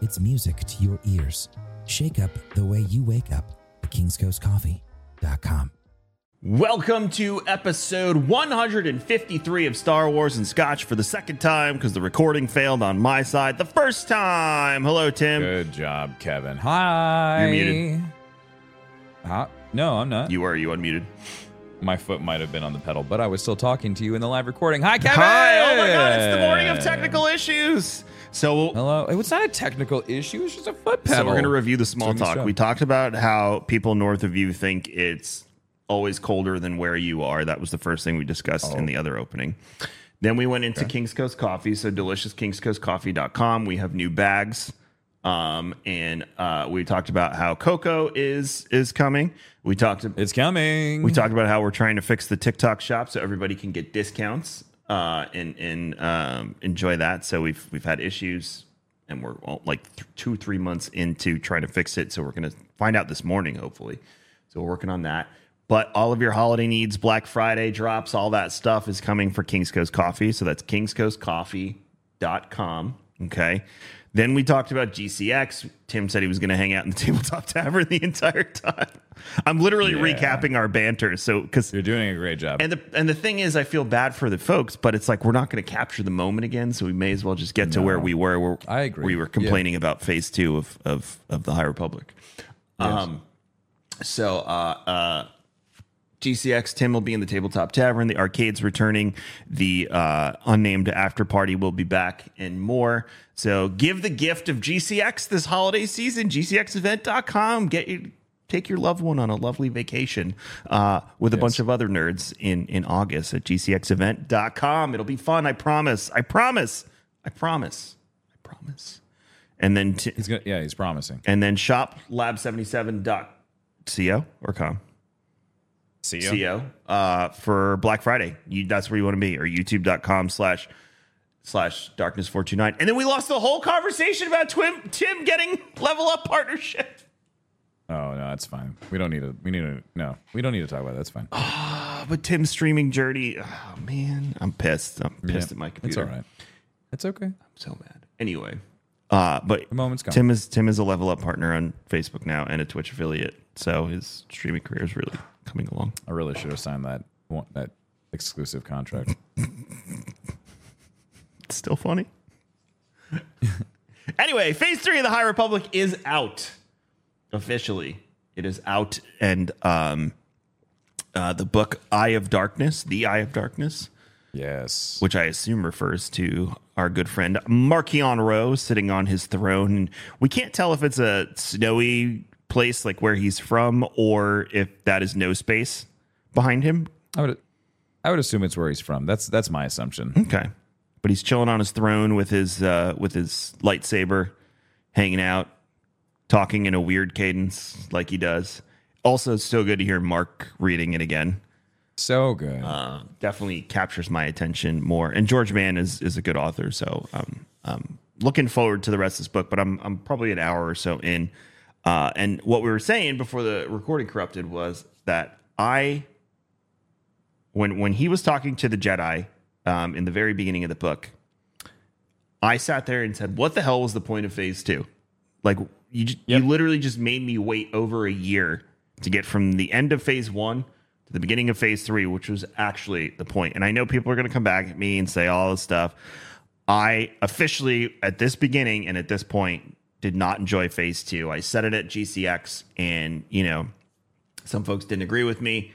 it's music to your ears. Shake up the way you wake up at kingscoastcoffee.com. Welcome to episode 153 of Star Wars and Scotch for the second time because the recording failed on my side the first time. Hello, Tim. Good job, Kevin. Hi. You're muted. Huh? No, I'm not. You are. you unmuted? My foot might have been on the pedal, but I was still talking to you in the live recording. Hi, Kevin. Hi. Oh my God! It's the morning of technical issues. So Hello. It was not a technical issue. It's just a foot pedal. So we're going to review the small talk. We talked about how people north of you think it's always colder than where you are. That was the first thing we discussed in the other opening. Then we went into King's Coast Coffee. So deliciouskingscoastcoffee.com. We have new bags. Um, and uh, we talked about how cocoa is is coming. We talked It's coming. we talked about how we're trying to fix the TikTok shop so everybody can get discounts uh, and and um, enjoy that. So we've we've had issues, and we're well, like th- two three months into trying to fix it. So we're gonna find out this morning, hopefully. So we're working on that. But all of your holiday needs, Black Friday drops, all that stuff is coming for Kings Coast Coffee. So that's kingscoastcoffee.com. Okay. Then we talked about GCX. Tim said he was going to hang out in the tabletop tavern the entire time. I'm literally Yeah. recapping our banter. So, because You're doing a great job. and the and the thing is, I feel bad for the folks, but it's like we're not going to capture the moment again, so we may as well just get to where we were. Where I agree. We were complaining about phase two of of of the High Republic. Um, so uh, uh, GCX Tim will be in the tabletop tavern. The arcade's returning. The uh, unnamed after party will be back, and more. So give the gift of GCX this holiday season. GCXEvent.com. Get your take your loved one on a lovely vacation uh, with a bunch of other nerds in in August at GCXEvent.com. It'll be fun. I promise. I promise. I promise. I promise. And then t- he's gonna, yeah, he's promising. and then shop lab77.co or com. See you. CO uh, for Black Friday. You, that's where you want to be, or youtube.com slash slash darkness 429. And then we lost the whole conversation about Twim, Tim getting level up partnership. Oh no, that's fine. We don't need to. We need to. No, we don't need to talk about it. That's fine. Uh, but Tim's streaming journey. Oh, man. I'm pissed. I'm pissed Yeah, at my computer. It's all right. It's okay. I'm so mad. Anyway. Uh, but The moment's come. Tim is Tim is a level up partner on Facebook now and a Twitch affiliate. So his streaming career is really coming along. I really should have signed that one, that exclusive contract. It's still funny. anyway, phase three of the High Republic is out officially. It is out, and um, uh, the book Eye of Darkness, the Eye of Darkness, yes. which I assume refers to our good friend Marchion Ro sitting on his throne. We can't tell if it's a snowy place like where he's from, or if that is no space behind him. I would. I would assume it's where he's from. That's that's my assumption. Okay. But he's chilling on his throne with his uh, with his lightsaber, hanging out, talking in a weird cadence like he does. Also, it's so good to hear Mark reading it again. So good. Uh, definitely captures my attention more. And George Mann is is a good author, so um, um, looking forward to the rest of this book. But I'm I'm probably an hour or so in. Uh, and what we were saying before the recording corrupted was that I when when he was talking to the Jedi um, in the very beginning of the book, I sat there and said, "What the hell was the point of Phase Two? Like you, j- you literally just made me wait over a year to get from the end of Phase One to the beginning of Phase Three, which was actually the point." And I know people are going to come back at me and say all this stuff. I officially, at this beginning and at this point, did not enjoy phase two. I said it at GCX, and, you know, some folks didn't agree with me.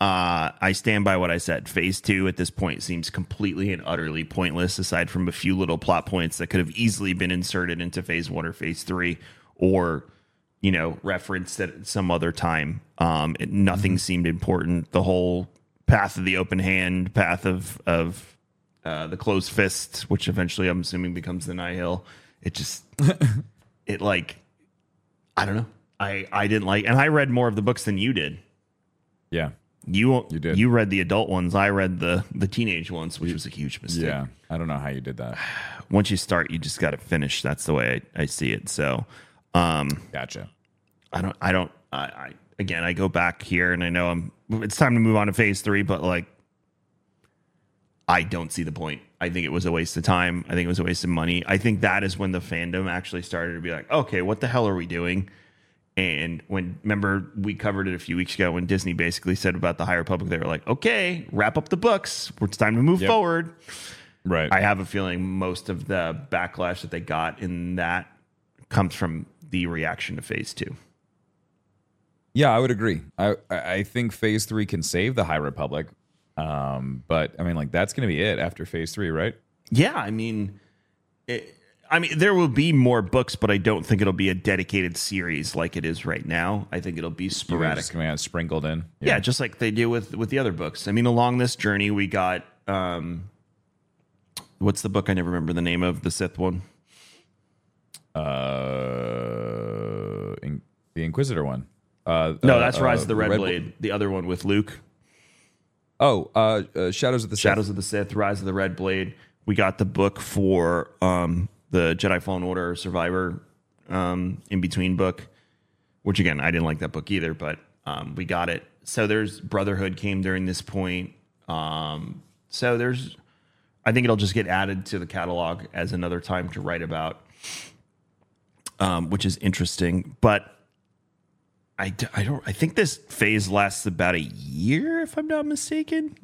Uh, I stand by what I said. Phase two at this point seems completely and utterly pointless, aside from a few little plot points that could have easily been inserted into phase one or phase three, or you know, referenced at some other time. Um, it, nothing seemed important. The whole path of the open hand, path of of uh, the closed fist, which eventually I'm assuming becomes the Nihil. It just, it like, I don't know. I I didn't like, and I read more of the books than you did. Yeah. You You did. You read the adult ones. I read the the teenage ones, which was a huge mistake. Yeah. I don't know how you did that. Once you start, you just got to finish. That's the way I, I see it. So, um, Gotcha. I don't. I don't. I, I again, I go back here, and I know I'm. It's time to move on to phase three, but like, I don't see the point. I think it was a waste of time. I think it was a waste of money. I think that is when the fandom actually started to be like, okay, what the hell are we doing? And when remember we covered it a few weeks ago when Disney basically said about the High Republic, they were like, okay, wrap up the books. It's time to move Yep. forward. Right. I have a feeling most of the backlash that they got in that comes from the reaction to phase two. Yeah, I would agree. I I think Phase Three can save the High Republic, um, but I mean, like that's going to be it after Phase Three, right? Yeah, I mean, it, I mean, there will be more books, but I don't think it'll be a dedicated series like it is right now. I think it'll be sporadic. To be sprinkled in. yeah. just like they do with with the other books. I mean, along this journey, we got um, what's the book? I never remember the name of the Sith one. Uh, the Inquisitor one. Uh, No, uh, that's Rise uh, of the Red, Bl- Blade. The other one with Luke. Oh, uh, uh, Shadows of the Sith. Shadows of the Sith, Rise of the Red Blade. We got the book for um, the Jedi Fallen Order Survivor um, in between book, which again I didn't like that book either, but um, we got it. So there's Brotherhood came during this point. Um, so there's, I think it'll just get added to the catalog as another time to write about, um, which is interesting. But I, d- I don't I think this phase lasts about a year if I'm not mistaken.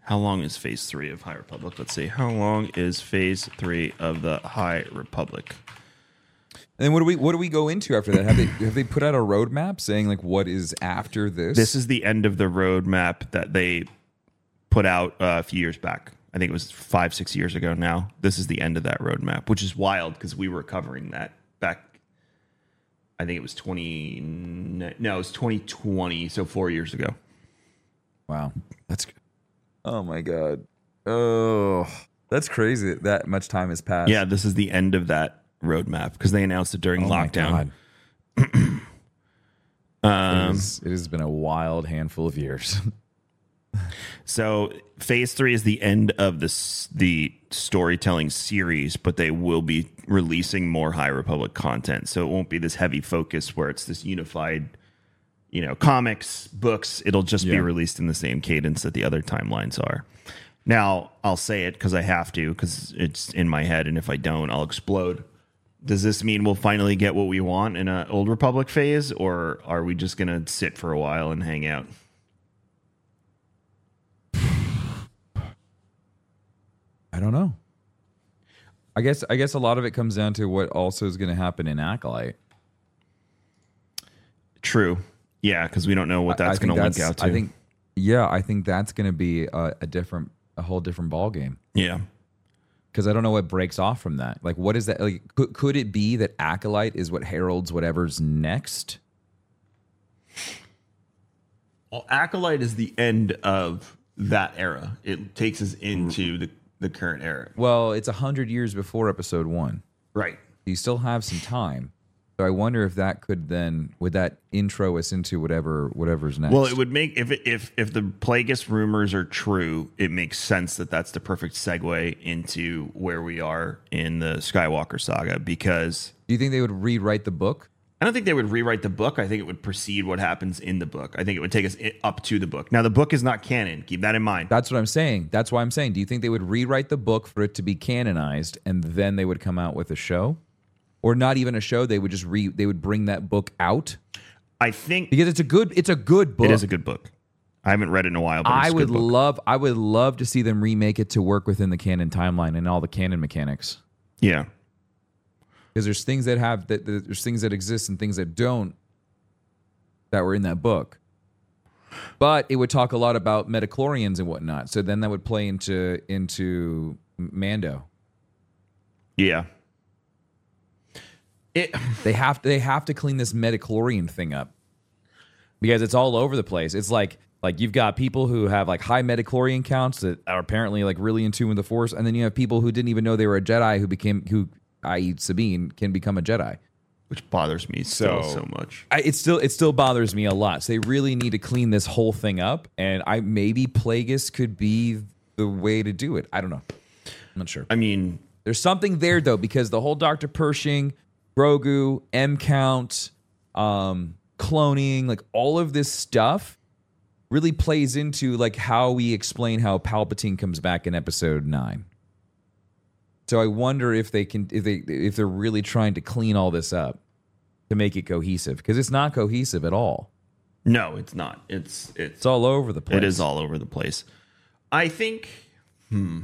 How long is phase three of High Republic? Let's see. How long is phase three of the High Republic? And then what do we what do we go into after that? Have they have they put out a roadmap saying like what is after this? This is the end of the roadmap that they put out uh, a few years back. I think it was five, six years ago now. This is the end of that roadmap, which is wild because we were covering that back. I think it was 20. No, it was 2020. So four years ago. wow. That's oh my god. Oh, that's crazy. That, that much time has passed. Yeah, this is the end of that roadmap because they announced it during Oh my lockdown. God. Um, it, is, it has been a wild handful of years. So phase three is the end of the the storytelling series, but they will be releasing more High Republic content. So it won't be this heavy focus where it's this unified, you know, comics, books. It'll just be released in the same cadence that the other timelines are. Now I'll say it because I have to because it's in my head, and if I don't, I'll explode. Does this mean we'll finally get what we want in an Old Republic phase, or are we just gonna sit for a while and hang out? I don't know. I guess I guess a lot of it comes down to what also is going to happen in Acolyte. True. Yeah, because we don't know what I- I that's going to link out to. I think, yeah, I think that's going to be a, a different, a whole different ball game. yeah. Because I don't know what breaks off from that. Like, what is that? Like, could, could it be that Acolyte is what heralds whatever's next? Well, Acolyte is the end of that era. It takes us into the, the current era. Well, it's a hundred years before Episode One. Right. You still have some time. So I wonder if that could then would that intro us into whatever whatever's next. Well, it would make if if if the Plagueis rumors are true, it makes sense that that's the perfect segue into where we are in the Skywalker saga because Do you think they would rewrite the book? I don't think they would rewrite the book. I think it would precede what happens in the book. I think it would take us up to the book. Now, the book is not canon. Keep that in mind. That's what I'm saying. That's why I'm saying. Do you think they would rewrite the book for it to be canonized and then they would come out with a show? Or not even a show, they would just re they would bring that book out? I think Because it's a good it's a good book. it is a good book. I haven't read it in a while. But it's I would love I would love to see them remake it to work within the canon timeline and all the canon mechanics. yeah, Because there's things that have that that- there's things that exist and things that don't that were in that book. But it would talk a lot about midi-chlorians and whatnot. So then that would play into into Mando. yeah. It They have they have to clean this midi-chlorian thing up because it's all over the place. It's like like you've got people who have like high midi-chlorian counts that are apparently like really in tune with the Force, and then you have people who didn't even know they were a Jedi who became who, i.e., Sabine, can become a Jedi. which bothers me So- so much. I, it still it still bothers me a lot. So they really need to clean this whole thing up, and I maybe Plagueis could be the way to do it. I don't know. I'm not sure. I mean, There's something there though because the whole Dr. Pershing, Grogu, M count, um, cloning, like all of this stuff really plays into like how we explain how Palpatine comes back in episode 9. So I wonder if they can if they if they're really trying to clean all this up to make it cohesive because it's not cohesive at all. no, it's not. It's it's It's all over the place. It is all over the place. I think, hmm.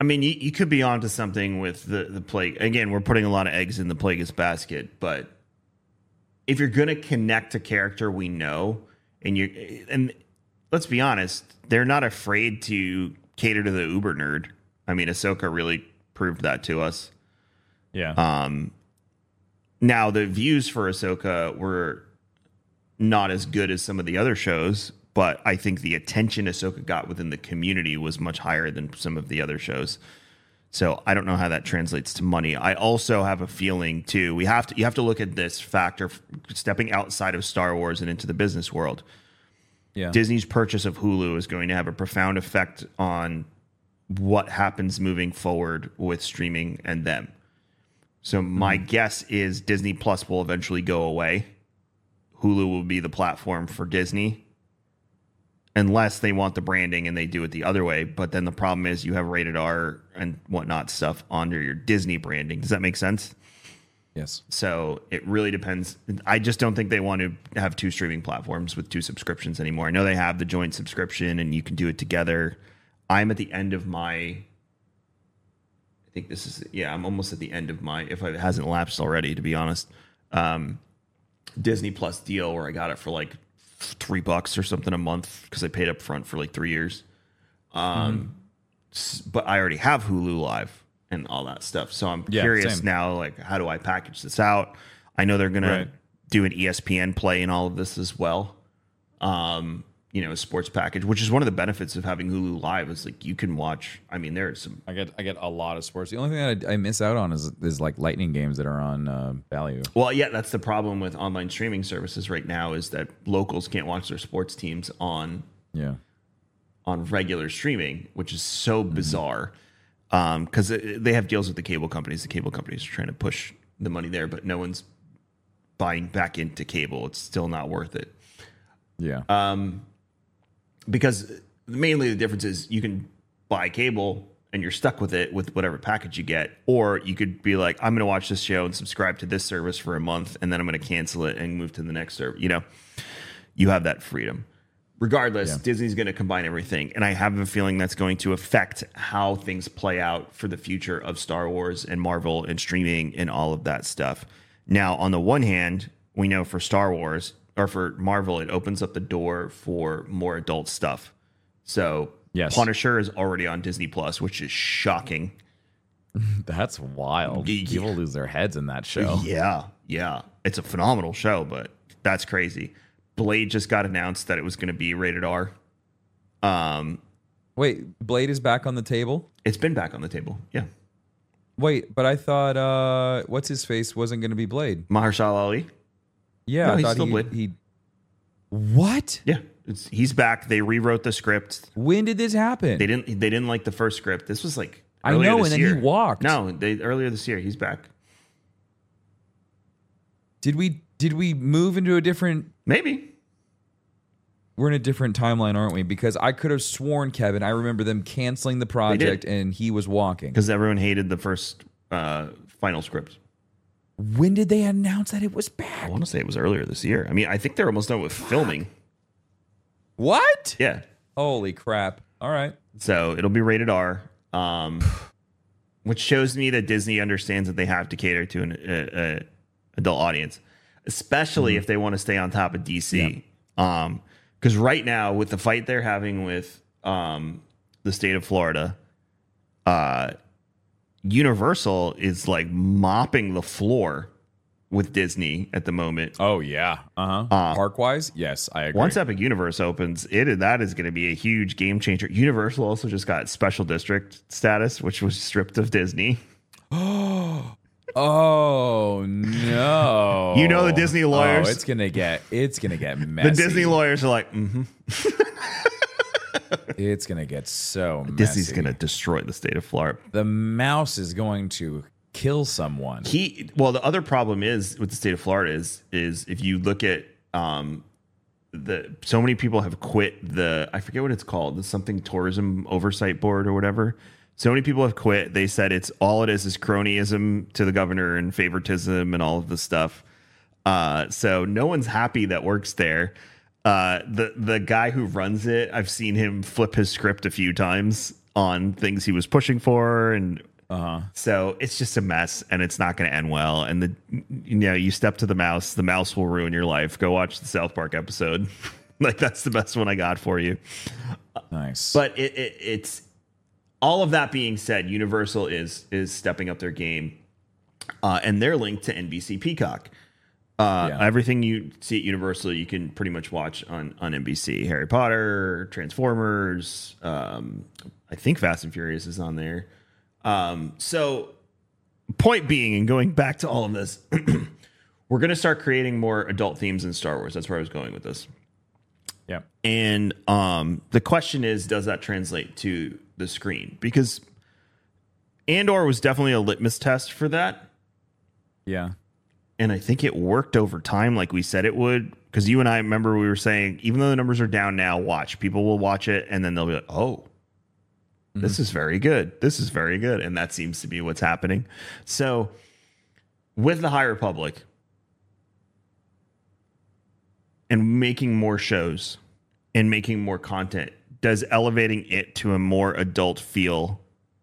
I mean, you, you could be onto something with the the plague. Again, we're putting a lot of eggs in the Plagueis basket, but if you're going to connect a character we know, and you and let's be honest, they're not afraid to cater to the uber nerd. I mean, Ahsoka really proved that to us. Yeah. Um, now the views for Ahsoka were not as good as some of the other shows, but I think the attention Ahsoka got within the community was much higher than some of the other shows. So I don't know how that translates to money. I also have a feeling too. We have to you have to look at this factor stepping outside of Star Wars and into the business world. yeah. Disney's purchase of Hulu is going to have a profound effect on what happens moving forward with streaming and them. So my mm-hmm. guess is Disney Plus will eventually go away. Hulu will be the platform for Disney. Unless they want the branding and they do it the other way. But then the problem is you have rated R and whatnot stuff under your Disney branding. Does that make sense? yes. So it really depends. I just don't think they want to have two streaming platforms with two subscriptions anymore. I know they have the joint subscription and you can do it together. I'm at the end of my. I think this is yeah. I'm almost at the end of my if it hasn't lapsed already. To be honest, um, Disney Plus deal where I got it for like three bucks or something a month because I paid up front for like three years. Um, s- but I already have Hulu Live and all that stuff. So I'm Yeah, curious same. now, like, how do I package this out? I know they're gonna Right. do an ESPN play in all of this as well. Um, you know, a sports package, which is one of the benefits of having Hulu Live is like you can watch. I mean, there's some I get I get a lot of sports. The only thing that I, I miss out on is is like lightning games that are on uh, Bally. Well, yeah, that's the problem with online streaming services right now is that locals can't watch their sports teams on Yeah. on regular streaming, which is so mm-hmm. bizarre. Um, because they have deals with the cable companies. The cable companies are trying to push the money there, but no one's buying back into cable. It's still not worth it. Yeah. Um, Because mainly the difference is you can buy cable and you're stuck with it with whatever package you get, or you could be like, I'm going to watch this show and subscribe to this service for a month, and then I'm going to cancel it and move to the next service. You know, you have that freedom. Regardless, Disney's going to combine everything, and I have a feeling that's going to affect how things play out for the future of Star Wars and Marvel and streaming and all of that stuff. Now, on the one hand, we know for Star Wars or for Marvel, it opens up the door for more adult stuff. So, Yes. Punisher is already on Disney Plus, which is shocking. That's wild. Yeah. People lose their heads in that show. Yeah, yeah. It's a phenomenal show, but that's crazy. Blade just got announced that it was going to be rated R. Um, Wait, Blade is back on the table? it's been back on the table. Yeah. Wait, but I thought uh what's his face wasn't going to be Blade. Mahershala Ali. Yeah, No, I he's thought still he, he What? Yeah, it's, he's back. They rewrote the script. When did this happen? They didn't. They didn't like the first script. This was like I know, and then he walked. No, they earlier this year. He's back. Did we did we move into a different Maybe. we're in a different timeline, aren't we? Because I could have sworn, Kevin, I remember them canceling the project and he was walking. because everyone hated the first uh, final script. When did they announce that it was back? I want to say it was earlier this year. I mean, I think they're almost done with filming. What? Yeah. Holy crap! All right. So it'll be rated R, um, which shows me that Disney understands that they have to cater to an uh, uh, adult audience, especially if they want to stay on top of DC. Um, because right now with the fight they're having with um the state of Florida, uh, Universal is like mopping the floor with Disney at the moment. Oh yeah. Uh-huh. Park wise, yes, I agree. Once Epic Universe opens, it that is going to be a huge game changer. Universal also just got special district status, which was stripped of Disney. oh no. You know the Disney lawyers? Oh, it's gonna get. It's gonna get messy. The. Disney lawyers are like, mm-hmm. It's gonna get so messy. Disney's going to destroy the state of Florida. The mouse is going to kill someone. He well, the other problem is with the state of Florida is is if you look at um the so many people have quit the I forget what it's called, the something tourism oversight board or whatever. So many people have quit. They said it's all it is is cronyism to the governor and favoritism and all of this stuff. Uh, so no one's happy that works there. Uh, the the guy who runs it, I've seen him flip his script a few times on things he was pushing for, and so it's just a mess, and it's not going to end well. And the you know you step to the mouse, the mouse will ruin your life. Go watch the South Park episode. like that's the best one I got for you. nice. But it, it it's all of that being said, Universal is is stepping up their game, uh, and they're linked to NBC Peacock. Uh, Yeah. Everything you see at Universal, you can pretty much watch on on NBC. Harry Potter, Transformers, um, I think Fast and Furious is on there. Um, so, point being, and going back to all of this, we're going to start creating more adult themes in Star Wars. That's where I was going with this. yeah. And um, the question is, does that translate to the screen? Because Andor was definitely a litmus test for that. Yeah. And I think it worked over time, like we said it would. Because you and I remember we were saying, even though the numbers are down now, watch. People will watch it and then they'll be like, oh, this is very good. This is very good. And that seems to be what's happening. So with the High Republic and making more shows and making more content, does elevating it to a more adult feel,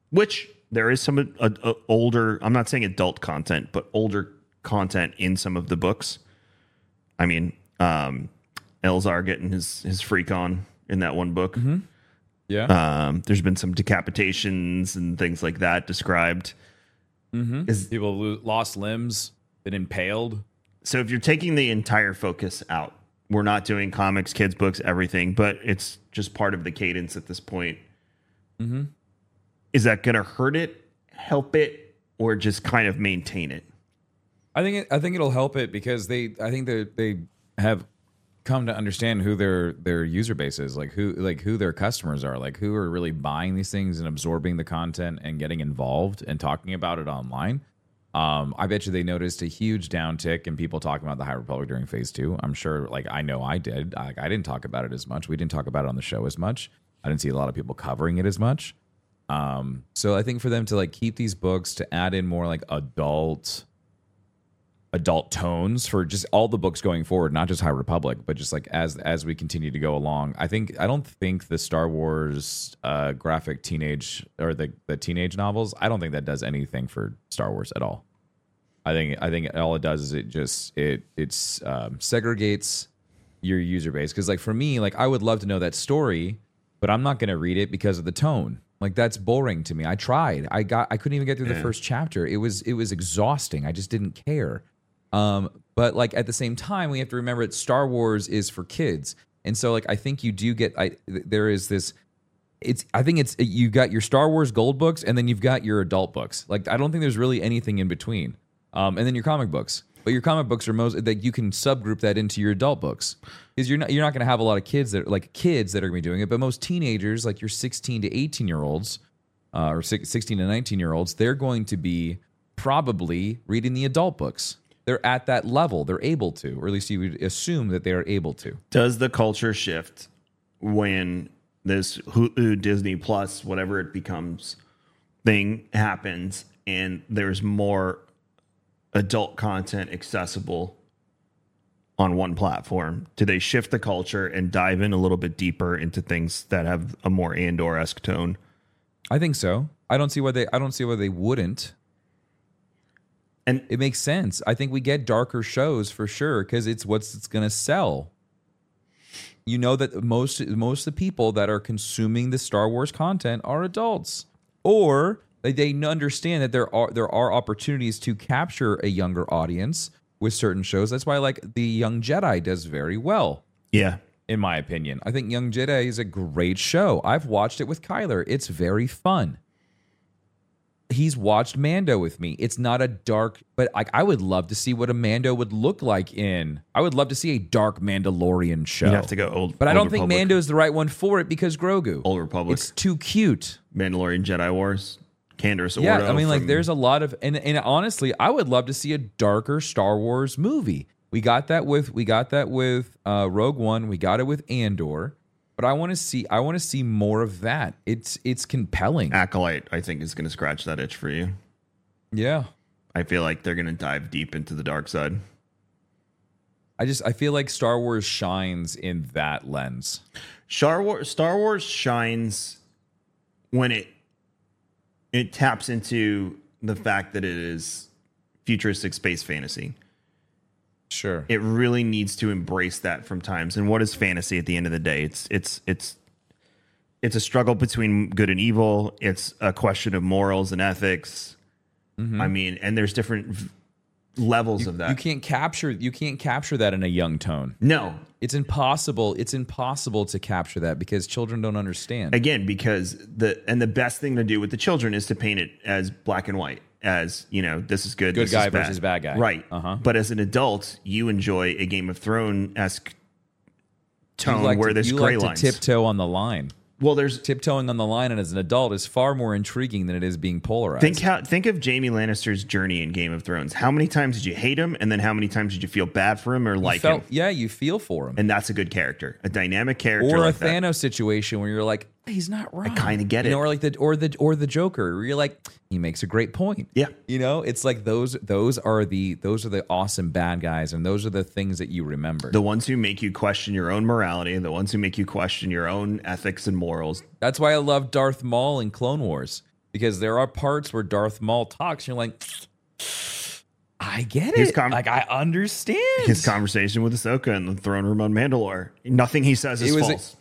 which there is some uh, uh, older, I'm not saying adult content, but older content in some of the books. I mean, um, Elzar getting his, his freak on in that one book. Yeah. Um, there's been some decapitations and things like that described. Mm-hmm. Is People lo- lost limbs, been impaled. so if you're taking the entire focus out, we're not doing comics, kids books, everything, but it's just part of the cadence at this point. Mm-hmm. Is that going to hurt it, help it, or just kind of maintain it? I think it, I think it'll help it because they I think they they have come to understand who their their user base is, like who like who their customers are, like who are really buying these things and absorbing the content and getting involved and talking about it online. Um, I bet you they noticed a huge downtick in people talking about the High Republic during Phase Two. I'm sure, like I know I did. I, I didn't talk about it as much. We didn't talk about it on the show as much. I didn't see a lot of people covering it as much. Um, so I think for them to like keep these books to add in more like adult adult tones for just all the books going forward, not just High Republic, but just like as as we continue to go along. I think I don't think the Star Wars uh, graphic teenage or the the teenage novels. I don't think that does anything for Star Wars at all. I think I think all it does is it just it it's um, segregates your user base because like for me like I would love to know that story, but I'm not going to read it because of the tone. Like that's boring to me. I tried. I got I couldn't even get through the first chapter. It was it was exhausting. I just didn't care. Um, but like at the same time, we have to remember that Star Wars is for kids, and so like I think you do get I there is this. It's I think it's you got your Star Wars gold books, and then you've got your adult books. Like I don't think there's really anything in between. Um, and then your comic books. But your comic books are most that you can subgroup that into your adult books because you're not you're not going to have a lot of kids that like kids that are going to be doing it. But most teenagers, like your 16 to 18 year olds, uh, or 16 to 19 year olds, they're going to be probably reading the adult books. They're at that level. They're able to, or at least you would assume that they are able to. Does the culture shift when this Hulu, uh, Disney Plus, whatever it becomes, thing happens and there's more adult content accessible on one platform? Do they shift the culture and dive in a little bit deeper into things that have a more Andor esque tone? I think so. I don't see why they. I don't see why they wouldn't. And It makes sense. I think we get darker shows for sure because it's what's it's going to sell. You know that most most of the people that are consuming the Star Wars content are adults, or they, they understand that there are there are opportunities to capture a younger audience with certain shows. That's why like the Young Jedi does very well yeah, in my opinion. I think Young Jedi is a great show. I've watched it with Kyler. It's very fun. He's watched Mando with me. It's not a dark, but like I would love to see what a Mando would look like in. I would love to see a dark Mandalorian show. you'd have to go old. But I don't think Republic. Mando's the right one for it because Grogu. Old Republic, It's too cute. Mandalorian, Jedi Wars, Canderous Yeah, Ordo I mean, like, there's a lot of, and and honestly, I would love to see a darker Star Wars movie. We got that with, we got that with uh, Rogue One. We got it with Andor, but I want to see, I want to see more of that. It's it's compelling. Acolyte. I think is going to scratch that itch for you. Yeah, I feel like they're going to dive deep into the dark side. I just I feel like Star Wars shines in that lens. Star Wars, Star Wars shines when it it taps into the fact that it is futuristic space fantasy. Sure. It really needs to embrace that from times. And what is fantasy at the end of the day? It's it's it's it's a struggle between good and evil. It's a question of morals and ethics. Mm-hmm. I mean, and there's different v- levels of that. You can't capture you can't capture that in a young tone. no, It's impossible. It's impossible to capture that because children don't understand. again because the and the best thing to do with the children is to paint it as black and white as you know this is good Good this guy is bad. versus bad guy. right Uh-huh. but as an adult you enjoy a game of thrones esque tone like where to, there's you gray like lines to tiptoe on the line. well there's Tiptoeing on the line and as an adult is far more intriguing than it is being polarized. think how think of Jamie Lannister's journey in Game of Thrones how many times did you hate him and then how many times did you feel bad for him or You like felt- him yeah, you feel for him. and that's a good character a dynamic character or a like that. Thanos situation where you're like, he's not wrong. I kinda get You know, it. or like the or the or the Joker, where you're like, he makes a great point. Yeah. You know, it's like those those are the those are the awesome bad guys, and those are the things that you remember. the ones who make you question your own morality the ones who make you question your own ethics and morals That's why I love Darth Maul in Clone Wars because there are parts where Darth Maul talks, and you're like, I get His it. com- like I understand. his conversation with Ahsoka in the throne room on Mandalore. Nothing he says is It was a- false.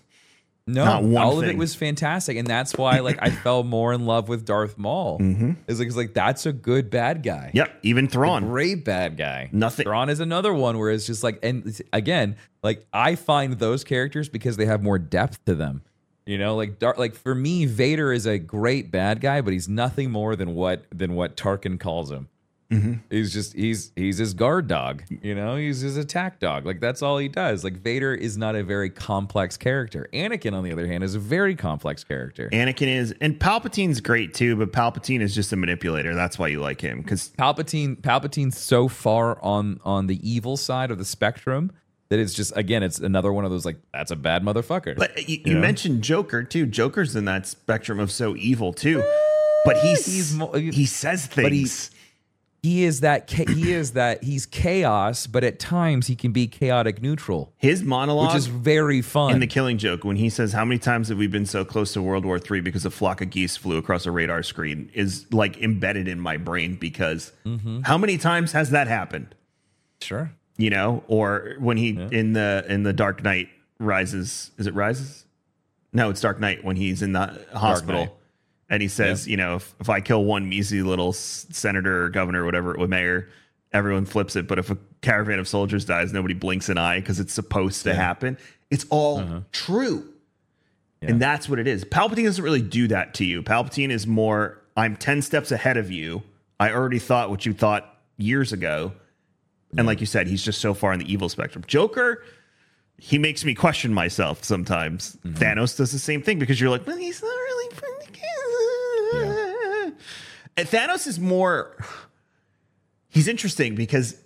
No, Not one all of it was fantastic, and that's why like I fell more in love with Darth Maul. Mm-hmm. It's like, it's like that's a good bad guy. yep, even Thrawn. great bad guy. Nothing- Thrawn is another one where it's just like, and again, like I find those characters because they have more depth to them. You know, like Dar- like for me, Vader is a great bad guy, but he's nothing more than what than what Tarkin calls him. Mm-hmm. He's just he's he's his guard dog. You know, he's his attack dog. Like that's all he does. Like Vader is not a very complex character. Anakin, on the other hand, is a very complex character. Anakin is, and Palpatine's great too, but Palpatine is just a manipulator. That's why you like him because Palpatine Palpatine's so far on on the evil side of the spectrum that it's just again it's another one of those like that's a bad motherfucker. But you, you mentioned Joker too. Joker's in that spectrum of so evil too. But he's, He's he says But he- things. He is that he is that he's chaos, but at times he can be chaotic neutral, His monologue which is very fun. in the Killing Joke when he says, "How many times have we been so close to World War III because a flock of geese flew across a radar screen?" is like embedded in my brain because Mm-hmm. how many times has that happened? sure. you know, or when he in the in the Dark Knight rises. Is it rises? No, it's Dark Knight when he's in the hospital. And he says, you know, if, if I kill one measly little senator or governor or whatever, or mayor, everyone flips it. But if a caravan of soldiers dies, nobody blinks an eye because it's supposed to happen. It's all uh-huh. true. And that's what it is. Palpatine doesn't really do that to you. Palpatine is more, I'm 10 steps ahead of you. I already thought what you thought years ago. And like you said, he's just so far on the evil spectrum. Joker, he makes me question myself sometimes. Mm-hmm. Thanos does the same thing because you're like, well, he's not really. And Thanos is more. He's interesting because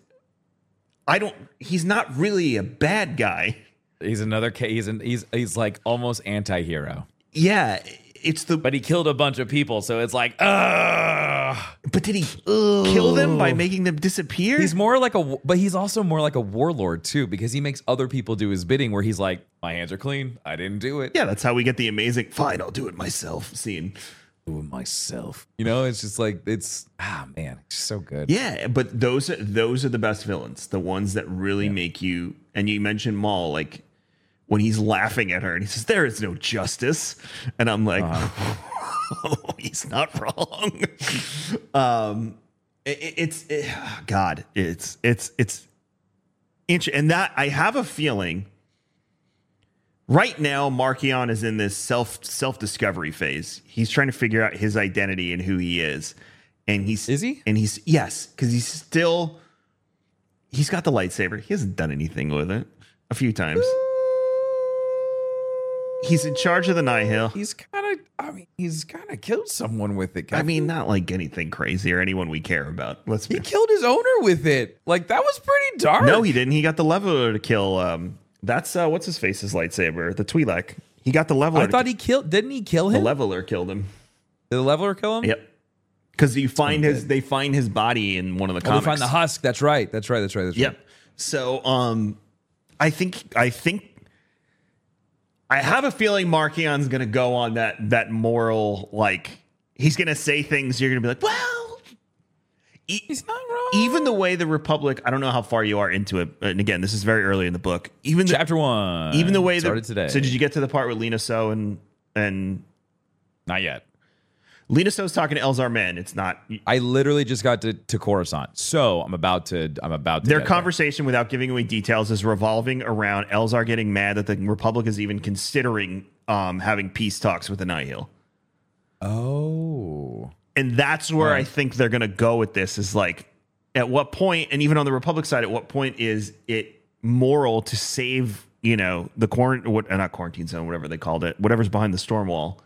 I don't. He's not really a bad guy. He's another he's an, he's he's like almost anti-hero. Yeah, it's the But he killed a bunch of people, so it's like, ugh. but did he kill them by making them disappear? He's more like a, but he's also more like a warlord too, because he makes other people do his bidding. Where he's like, "My hands are clean. I didn't do it. yeah, that's how we get the amazing. Fine, I'll do it myself. Scene. Myself." You know, it's just like it's ah man, it's so good. Yeah, but those are those are the best villains, the ones that really make you. And you mentioned Maul, like when he's laughing at her and he says, "There is no justice," and I'm like, he's not wrong. um, it- it- it's it- God, it's it's it's inch, and that I have a feeling. Right now, Marchion is in this self self discovery phase. He's trying to figure out his identity and who he is, and he's Is he? And he's yes, because he's still he's got the lightsaber. He hasn't done anything with it a few times. He's in charge of the Nihil. He's kind of, I mean, he's kind of killed someone with it. I mean, not like anything crazy or anyone we care about. Let's he be. killed his owner with it. Like that was pretty dark. No, he didn't. He got the leveler to kill. Um, that's uh, what's his face's lightsaber, the Twi'lek. He got the leveler. I thought he killed. Didn't he kill him? the leveler killed him. Did the leveler kill him? Yep. Because you find his, they find his body in one of the Oh, comics. they find the husk. That's right. That's right. That's right. That's right. Yep. So, um, I think I think I have a feeling Marchion's going to go on that that moral like he's going to say things you're going to be like, well, e- He's not wrong. even the way the Republic. I don't know how far you are into it, and again, this is very early in the book. Even the, Chapter one. even the way started that today. So, did you get to the part with Lina Soh and and Not yet. Lina Soh's talking to Elzar Mann? It's not I literally just got to, to Coruscant, so I'm about to. I'm about to. Their get there. conversation, without giving away details, is revolving around Elzar getting mad that the Republic is even considering um, having peace talks with the Nihil. Oh. And that's where I think they're going to go with this is like, at what point, and even on the Republic side, at what point is it moral to save, you know, the quarantine, what, uh, not quarantine zone, whatever they called it, whatever's behind the storm wall,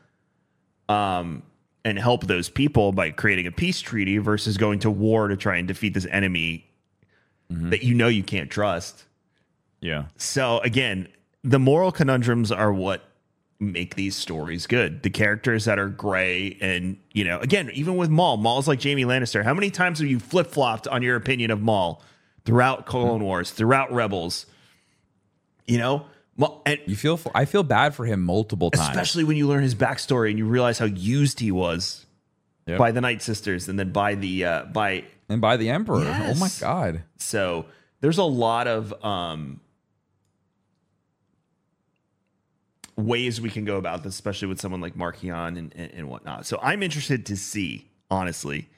um, and help those people by creating a peace treaty versus going to war to try and defeat this enemy that you know you can't trust. Yeah. So again, the moral conundrums are what make these stories good. The characters that are gray and you know, again, even with Maul, Maul's like Jamie Lannister. How many times have you flip flopped on your opinion of Maul throughout Clone Wars, throughout Rebels? You know, Maul, and You feel. For, I feel bad for him multiple times. especially when you learn his backstory and you realize how used he was Yep. by the Night Sisters and then by the uh, by and by the Emperor. Oh my God. So there's a lot of um, ways we can go about this, especially with someone like Marchion and, and, and whatnot. So I'm interested to see, honestly,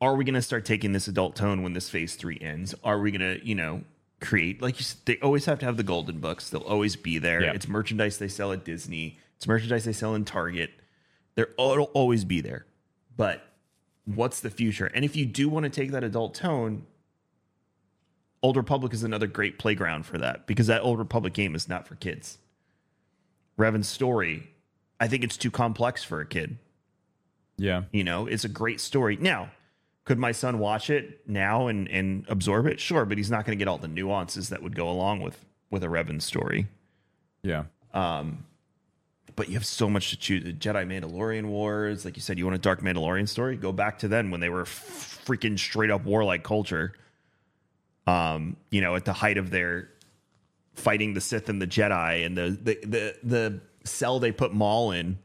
are we going to start taking this adult tone when this phase three ends? Are we going to, you know, create like you said, they always have to have the golden books. They'll always be there. Yeah. It's merchandise they sell at Disney. It's merchandise they sell in Target. They're oh, it'll always be there. But what's the future? And if you do want to take that adult tone, Old Republic is another great playground for that because that Old Republic game is not for kids. Revan's story, I think it's too complex for a kid. Yeah. You know, it's a great story. Now, could my son watch it now and and absorb it? Sure, but he's not going to get all the nuances that would go along with with a Revan story. Yeah. Um, but you have so much to choose. The Jedi Mandalorian Wars, like you said, you want a Dark Mandalorian story? Go back to then when they were freaking straight up warlike culture. Um, you know, at the height of their fighting the Sith and the Jedi, and the the the, the cell they put Maul in.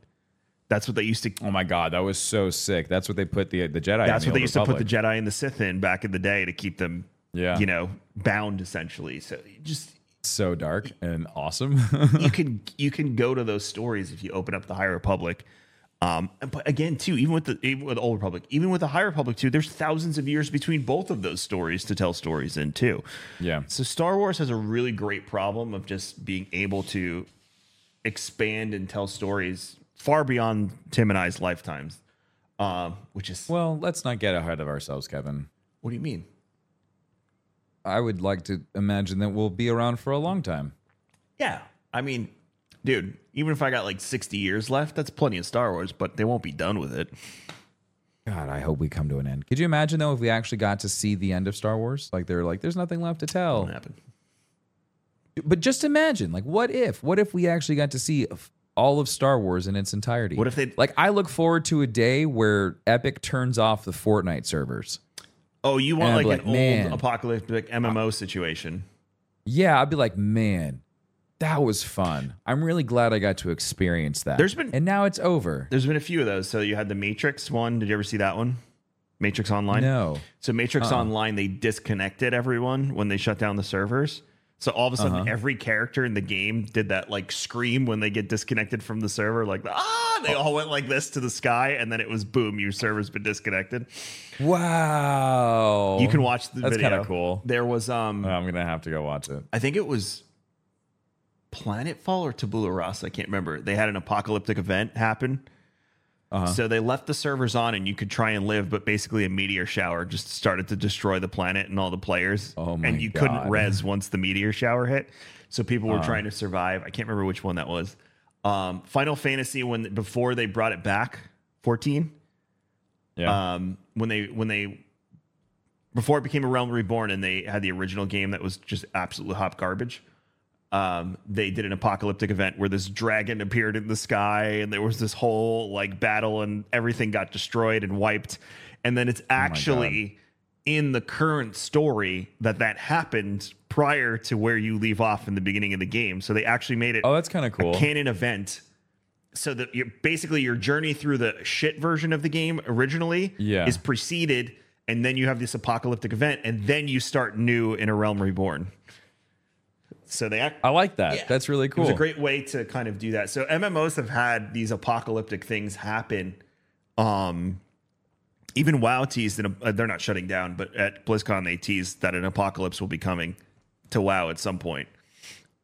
That's what they used to. Oh my God, that was so sick. That's what they put the the Jedi. That's in what they used Old to put the Jedi and the Sith in back in the day to keep them, Yeah. you know, bound essentially. So just So dark and awesome. you can you can go to those stories if you open up the High Republic. Um, but again, too, even with the even with the Old Republic, even with the High Republic, too, there's thousands of years between both of those stories to tell stories in too. yeah. So Star Wars has a really great problem of just being able to expand and tell stories far beyond Tim and I's lifetimes. Um, which is Well, let's not get ahead of ourselves, Kevin. what do you mean? I would like to imagine that we'll be around for a long time. Yeah, I mean, dude, even if I got like 60 years left, that's plenty of Star Wars, but they won't be done with it. God, I hope we come to an end. Could you imagine though if we actually got to see the end of Star Wars? Like they're like, there's nothing left to tell. Won't happen. But just imagine, like, what if? What if we actually got to see all of Star Wars in its entirety. What if they- like? I look forward to a day where Epic turns off the Fortnite servers. Oh, you want I'd like an like, old apocalyptic MMO situation? Yeah, I'd be like, man, that was fun. I'm really glad I got to experience that. There's been- and now it's over. There's been a few of those. So you had the Matrix one. Did you ever see that one? Matrix Online. No. So Matrix Online, they disconnected everyone when they shut down the servers. So all of a sudden, every character in the game did that like scream when they get disconnected from the server, like ah! They all went like this to the sky, and then it was boom, your server's been disconnected. Wow. You can watch the That's video. cool. There was um, I'm gonna have to go watch it. I think it was Planetfall or Tabula Rasa. I can't remember. They had an apocalyptic event happen. Uh-huh. So they left the servers on and you could try and live, but basically a meteor shower just started to destroy the planet and all the players. Oh my and you God. couldn't res once the meteor shower hit. So people Uh-huh. were trying to survive. I can't remember which one that was. Um, Final Fantasy when before they brought it back, 14 Yeah. um, when they when they before it became a realm reborn and they had the original game that was just absolute hot garbage um, they did an apocalyptic event where this dragon appeared in the sky and there was this whole like battle and everything got destroyed and wiped and then it's actually in the current story that that happened prior to where you leave off in the beginning of the game so they actually made it oh, that's kind of cool. a canon event so that you basically your journey through the shit version of the game originally Yeah. is preceded and then you have this apocalyptic event and then you start new in a realm reborn so they act I like that. That's really cool. it was a great way to kind of do that so mmos have had these apocalyptic things happen um even WoW teased, in a, uh, they're not shutting down, but at BlizzCon they teased that an apocalypse will be coming to WoW at some point.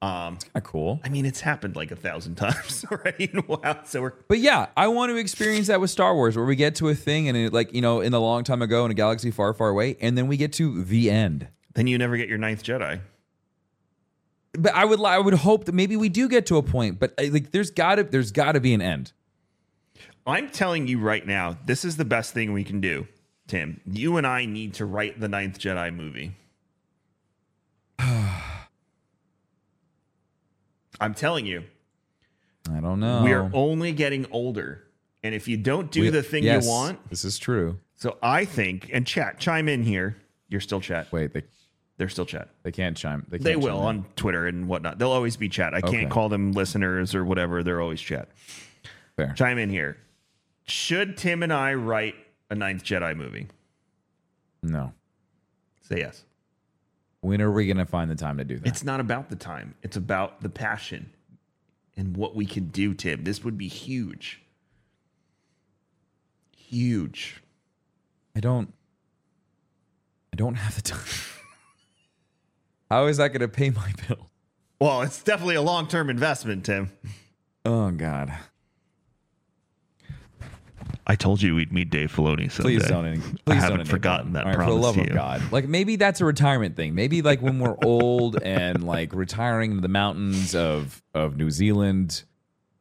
Kinda cool. I mean, it's happened like a thousand times already in WoW, so we're But yeah, I want to experience that with Star Wars, where we get to a thing and it, like you know, in a long time ago in a galaxy far, far away, and then we get to the end. then you never get your ninth Jedi. But I would, I would hope that maybe we do get to a point. But uh, like, there's gotta, there's gotta be an end. I'm telling you right now, this is the best thing we can do, Tim. You and I need to write the ninth Jedi movie. I'm telling you, I don't know. we are only getting older. And if you don't do We- the thing yes, you want, This is true. so I think, and chat, chime in here. You're still chat. Wait, they, They're still chat. they can't chime. They, can't They chime will in. on Twitter and whatnot. They'll always be chat. I Okay. can't call them listeners or whatever. They're always chat. Fair. Chime in here. Should Tim and I write a Ninth Jedi movie? No. Say yes. When are we gonna find the time to do that? It's not about the time. It's about the passion and what we can do, Tim. This would be huge. Huge. I don't. I don't have the time. How is that gonna pay my bill? Well, it's definitely a long term investment, Tim. Oh God. I told you we'd meet Dave Filoni someday. Please don't. Please I don't haven't enable forgotten it. that All right, for promise the love to of. God. Like maybe that's a retirement thing. Maybe like when we're old and like retiring to the mountains of of New Zealand,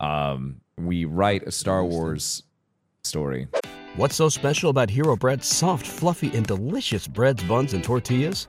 um, we write a Star Wars story. What's so special about Hero Bread's soft, fluffy, and delicious breads, buns, and tortillas?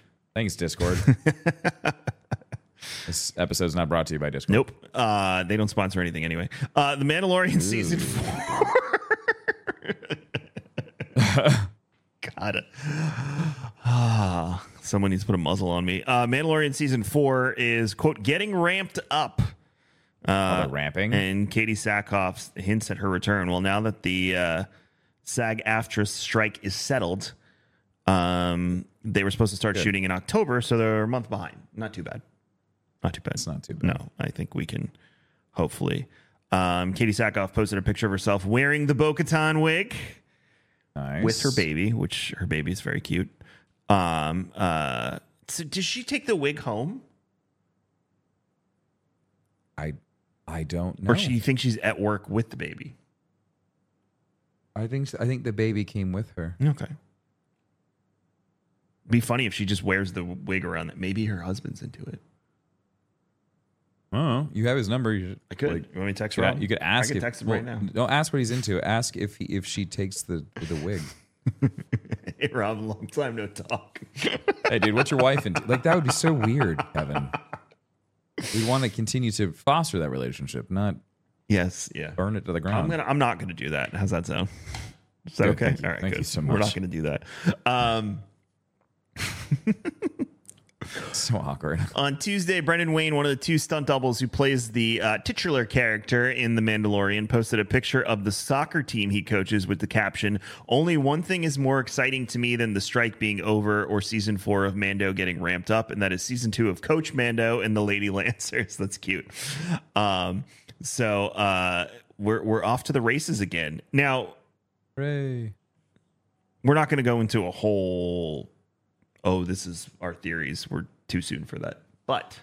Thanks, Discord. this episode's not brought to you by Discord. Nope. Uh, they don't sponsor anything anyway. Uh, the Mandalorian season four. God. Ah, someone needs to put a muzzle on me. Uh, Mandalorian season four is, quote, getting ramped up. The ramping. And Katee Sackhoff hints at her return. Well, now that the uh, SAG AFTRA strike is settled, um, they were supposed to start shooting in October, so they're a month behind. Not too bad. Not too bad. It's not too bad. No, I think we can hopefully. Um, Katee Sackhoff posted a picture of herself wearing the Bo Katan wig nice. with her baby, which her baby is very cute. Um, uh, so does she take the wig home? I I don't know. or she thinks she's at work with the baby. I think I think the baby came with her. Okay. Be funny if she just wears the wig around that. Maybe her husband's into it. Oh, you have his number. You, should, I could. like, you want me to text her? could, you could ask. I could if- text him well, right now. Don't ask what he's into. Ask if he, if she takes the the wig. hey, Rob, long time no talk. hey, dude, what's your wife into? Like that would be so weird, Kevin. We want to continue to foster that relationship, not yes. Yeah. burn it to the ground. I'm gonna. I'm not gonna do that. How's that sound? Is that Good, okay? All right. Thank good. you so We're not gonna do that. Um, so awkward. On Tuesday, Brendan Wayne, one of the two stunt doubles who plays the uh, titular character in The Mandalorian, posted a picture of the soccer team he coaches with the caption Only one thing is more exciting to me than the strike being over or season four of Mando getting ramped up, and that is season two of Coach Mando and the Lady Lancers. That's cute. Um, so uh, we're, we're off to the races again. Now, Hooray. we're not going to go into a whole oh this is our theories we're too soon for that but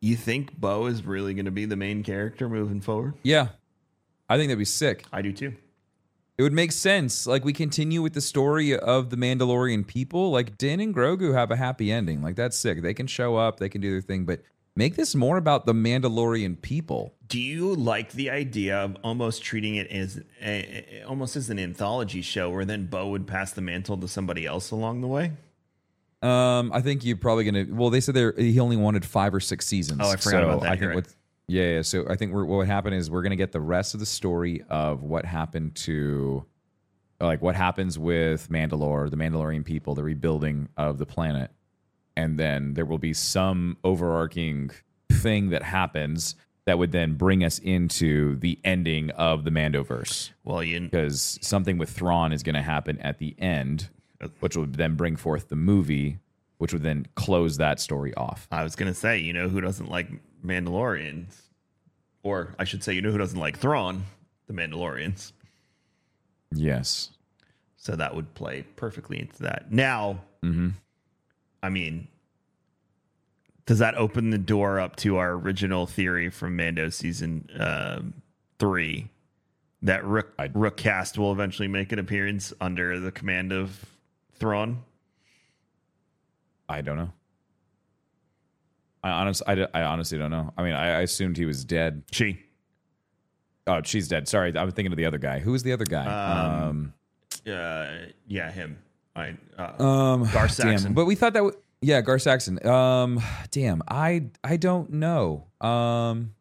you think bo is really going to be the main character moving forward Yeah, I think that'd be sick. i do too It would make sense. Like we continue with the story of the Mandalorian people. Like Din and Grogu have a happy ending. Like that's sick. They can show up, they can do their thing, but make this more about the Mandalorian people. do you like the idea of almost treating it as a, almost as an anthology show where then bo would pass the mantle to somebody else along the way Um, I think you're probably gonna. Well, they said they he only wanted five or six seasons. Oh, I forgot So about that. I think right. Yeah, yeah. So I think we're, what would happen is we're gonna get the rest of the story of what happened to, like what happens with Mandalore, the Mandalorian people, the rebuilding of the planet, and then there will be some overarching thing that happens that would then bring us into the ending of the Mandoverse well you because something with Thrawn is going to happen at the end, which would then bring forth the movie, which would then close that story off. i was going to say you know who doesn't like mandalorians or i should say you know who doesn't like thrawn the mandalorians Yes. So that would play perfectly into that. Now, mm-hmm. I mean, does that open the door up to our original theory from Mando season um, three that Rook, I- Rook Kast will eventually make an appearance under the command of Thrawn? I don't know. I honest, I, I honestly don't know. I mean, I, I assumed he was dead. She. Oh, she's dead. Sorry, I'm thinking of the other guy. Who was the other guy? Um, Uh, yeah, him. I, uh, um, Gar damn. Saxon. But we thought that. W- yeah, Gar Saxon. Um, damn. I I don't know. Um,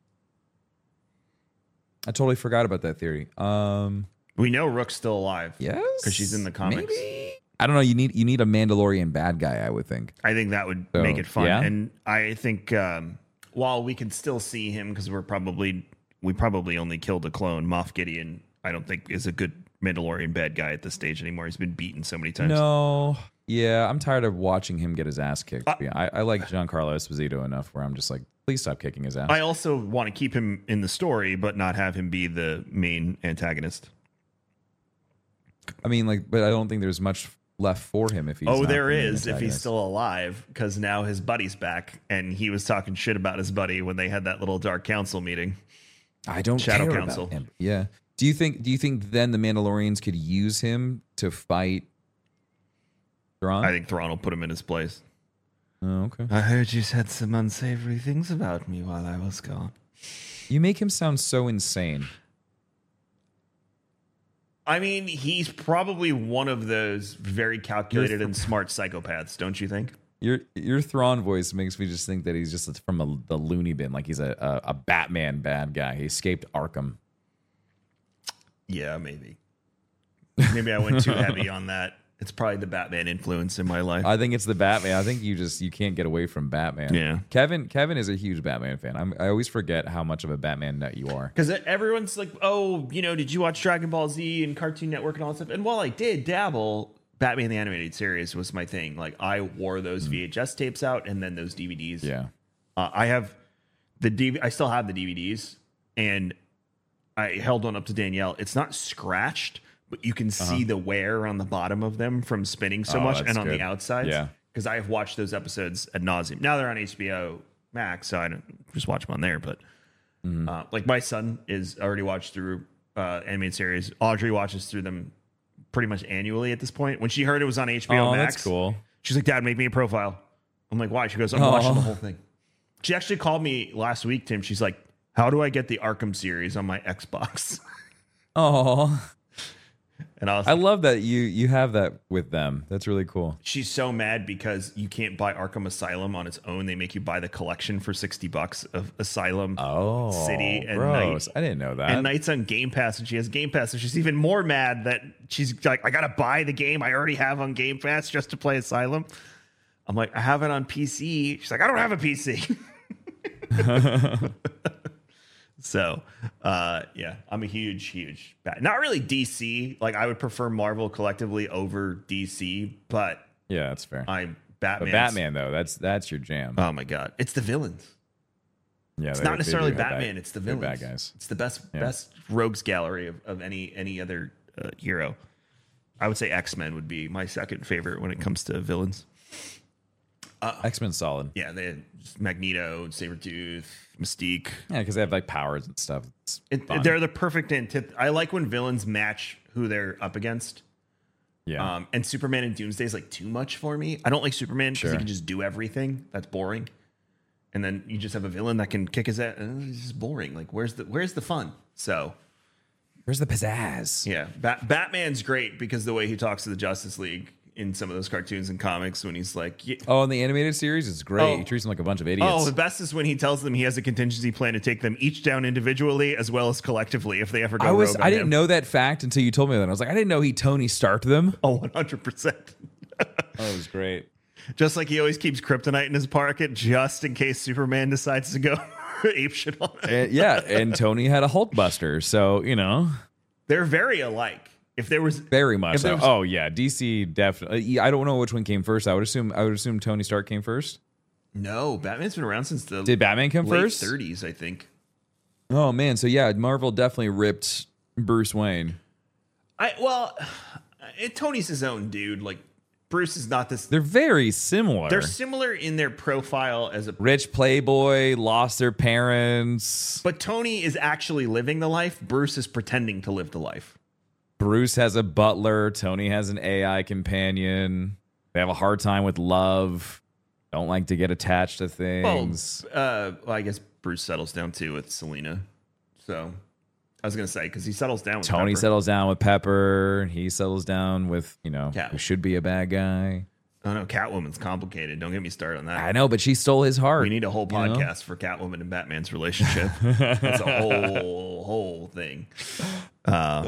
I totally forgot about that theory. Um. we know Rook's still alive. Yes, Because she's in the comics. Maybe? I don't know. You need you need a Mandalorian bad guy. I would think. I think that would So, make it fun. yeah? And I think um, while we can still see him because we're probably we probably only killed a clone, Moff Gideon. I don't think is a good Mandalorian bad guy at this stage anymore. He's been beaten so many times. No. Yeah, I'm tired of watching him get his ass kicked. Uh, Yeah, I, I like Giancarlo Esposito enough where I'm just like, please stop kicking his ass. I also want to keep him in the story, but not have him be the main antagonist. I mean, like, but I don't think there's much left for him if he's. oh, not there the main is if he's still alive because now his buddy's back and he was talking shit about his buddy when they had that little dark council meeting. I don't Shadow care Council. about him. Yeah. Do you think? Do you think then the Mandalorians could use him to fight Thrawn? I think Thrawn will put him in his place. Oh, okay. I heard you said some unsavory things about me while I was gone. You make him sound so insane. I mean, he's probably one of those very calculated and smart psychopaths, don't you think? Your your Thrawn voice makes me just think that he's just from a, the loony bin, like he's a, a a Batman bad guy. He escaped Arkham. Yeah, maybe. Maybe I went too heavy on that. It's probably the Batman influence in my life. I think it's the Batman. I think you just you can't get away from Batman. Yeah. Kevin Kevin is a huge Batman fan. I'm, I always forget how much of a Batman nut you are. Because everyone's like, oh, you know, did you watch Dragon Ball Z and Cartoon Network and all that stuff? And while I did dabble, Batman the Animated Series was my thing. Like, I wore those VHS tapes out and then those DVDs. Yeah. Uh, I have the DV- I still have the DVDs, and I held one up to Danielle. It's not scratched, but you can see the wear on the bottom of them from spinning so Uh-huh. Oh, much, and on good. the outsides. Yeah. because I have watched those episodes ad nauseum. Now they're on HBO Max, so I don't just watch them on there. But Uh, like my son is already watched through uh, animated series. Audrey watches through them pretty much annually at this point. When she heard it was on HBO Oh, Max, that's cool. She's like, "Dad, make me a profile." I'm like, "Why?" She goes, "I'm Oh. watching the whole thing." She actually called me last week, Tim. She's like, "How do I get the Arkham series on my Xbox?" Oh, And I was I like, love that you you have that with them. That's really cool. she's so mad because you can't buy Arkham Asylum on its own. They make you buy the collection for 60 bucks of Asylum Oh, City and gross. Night. I didn't know that. And Night's on Game Pass, and she has Game Pass, so she's even more mad that she's like, I gotta buy the game I already have on Game Pass just to play Asylum. I'm like, I have it on PC. She's like, I don't have a PC. so, uh, yeah, I'm a huge, huge bat. Not really DC. Like, I would prefer Marvel collectively over DC, but yeah, that's fair. I'm Batman. Batman though, that's that's your jam. Oh my god, it's the villains. yeah, It's they- not necessarily Batman. bad- it's the villains. bad guys. It's the best Yeah. best rogues gallery of, of any any other uh, hero. I would say X Men would be my second favorite when it comes to villains. X Men solid. Yeah, they had Magneto, Sabretooth, Mystique. Yeah, because they have like powers and stuff. It, they're the perfect antith. I like when villains match who they're up against. yeah. Um, and Superman and Doomsday is like too much for me. I don't like Superman because Sure. he can just do everything. That's boring. And then you just have a villain that can kick his ass. uh, It's just boring. Like where's the where's the fun? So Where's the pizzazz? yeah, Bat- Batman's great because the way he talks to the Justice League in some of those cartoons and comics when he's like, "Yeah." Oh, in the animated series, it's great. Oh. He treats them like a bunch of oh, idiots. Oh, the best is when he tells them he has a contingency plan to take them each down individually as well as collectively if they ever go I was I didn't him. know that fact until you told me that. I was like, I didn't know he Tony Starked them. Oh, 100%. Oh, it was great. Just like he always keeps kryptonite in his pocket just in case Superman decides to go ape shit on him. And, yeah, and Tony had a Hulk Buster, so you know, They're very alike. If there was very much so. was- Oh yeah, DC definitely. I don't know which one came first. I would assume I would assume Tony Stark came first. no, Batman's been around since the Did Batman come late first? 30s, I think. Oh man, so yeah, Marvel definitely ripped Bruce Wayne. I well, it, Tony's his own dude. Like Bruce is not this. They're very similar. They're similar in their profile as a Rich playboy, lost their parents. But Tony is actually living the life. Bruce is pretending to live the life. Bruce has a butler. Tony has an AI companion. They have a hard time with love. Don't like to get attached to Well, things. uh, well, I guess Bruce settles down too with Selina. So I was gonna say because he settles down with Tony Pepper. settles down with Pepper. He settles down with, you know, Cat- who should be a bad guy. Oh no, Catwoman's complicated. Don't get me started on that. I know, but she stole his heart. We need a whole you know? podcast for Catwoman and Batman's relationship. That's a whole whole thing. Uh,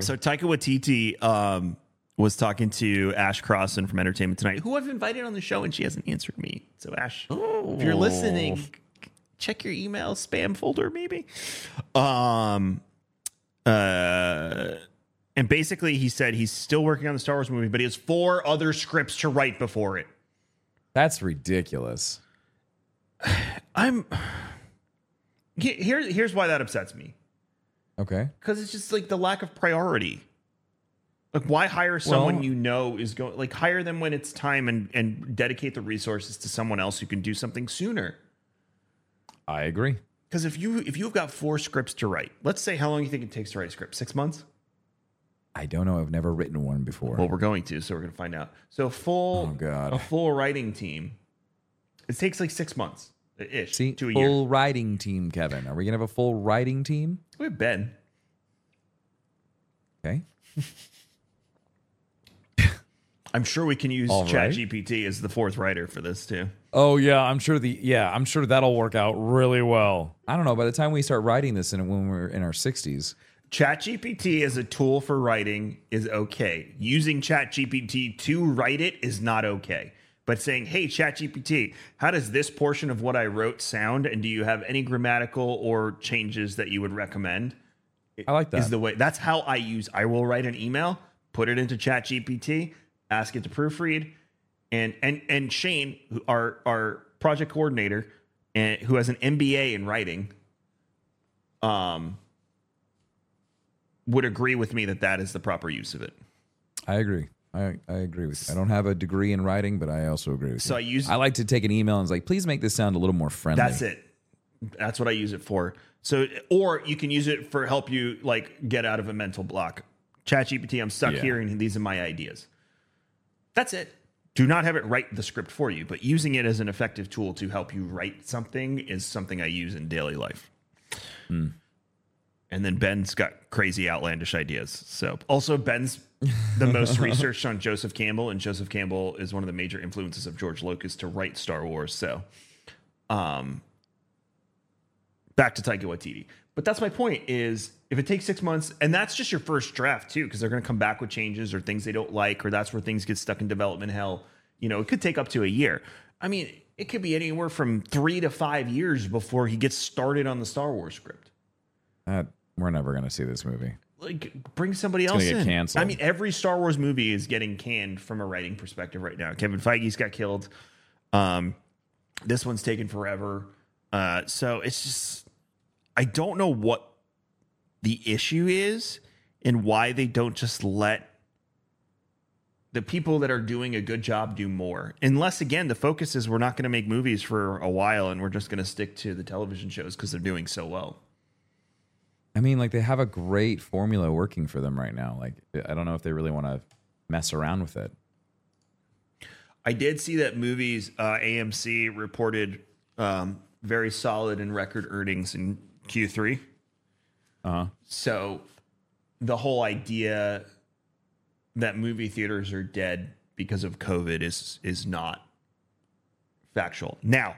so Taika Waititi um, was talking to Ash Crossan from Entertainment Tonight, who I've invited on the show, and she hasn't answered me. So Ash, if you're listening, check your email spam folder, maybe. Um, uh, and basically, he said he's still working on the Star Wars movie, but he has four other scripts to write before it. That's ridiculous. I'm here. Here's why that upsets me Okay. because it's just like the lack of priority. Like, why hire someone Well- you know is going? Like, hire them when it's time and and dedicate the resources to someone else who can do something sooner. I agree. Because if you if you've got four scripts to write, let's say how long you think it takes to write a script? Six months. I don't know. I've never written one before. Well, we're going to, so we're going to find out. So, full Oh, God. a full writing team. It takes like six months ish See, to a full year. writing team, Kevin. Are we gonna have a full writing team? We have Ben. Okay. I'm sure we can use All right. ChatGPT as the fourth writer for this too. Oh yeah, I'm sure the yeah, I'm sure that'll work out really well. I don't know. By the time we start writing this in when we're in our 60s, ChatGPT as a tool for writing is okay. Using ChatGPT to write it is not okay. But saying, "Hey ChatGPT, how does this portion of what I wrote sound and do you have any grammatical or changes that you would recommend?" I like that. Is the way that's how I use I will write an email, put it into ChatGPT, ask it to proofread, and and and Shane, our our project coordinator, and who has an MBA in writing, um, would agree with me that that is the proper use of it. I agree. I, I agree with you. I don't have a degree in writing, but I also agree with So you. I use- I like to take an email and it's like, please make this sound a little more friendly. That's it. That's what I use it for. So, or you can use it for help you like get out of a mental block. ChatGPT, I'm stuck Yeah. here, and these are my ideas. That's it. Do not have it write the script for you, but using it as an effective tool to help you write something is something I use in daily life. Hmm. And then Ben's got crazy outlandish ideas. So also Ben's the most researched on Joseph Campbell, and Joseph Campbell is one of the major influences of George Lucas to write Star Wars. So um back to Taika Waititi. But that's my point is if it takes six months, and that's just your first draft too, because they're gonna come back with changes or things they don't like, or that's where things get stuck in development hell. You know, it could take up to a year. I mean, it could be anywhere from three to five years before he gets started on the Star Wars script. That, we're never going to see this movie. Like bring somebody gonna else in. canceled. I mean, every Star Wars movie is getting canned from a writing perspective right now. Kevin Feige's got killed. Um, this one's taken forever. Uh, so it's just I don't know what the issue is and why they don't just let the people that are doing a good job do more. Unless again, the focus is we're not going to make movies for a while and we're just going to stick to the television shows because they're doing so well. I mean, like they have a great formula working for them right now. Like I don't know if they really want to mess around with it. I did see that movies uh, AMC reported um, very solid and record earnings in Q3. Uh huh. So the whole idea that movie theaters are dead because of COVID is is not factual. Now,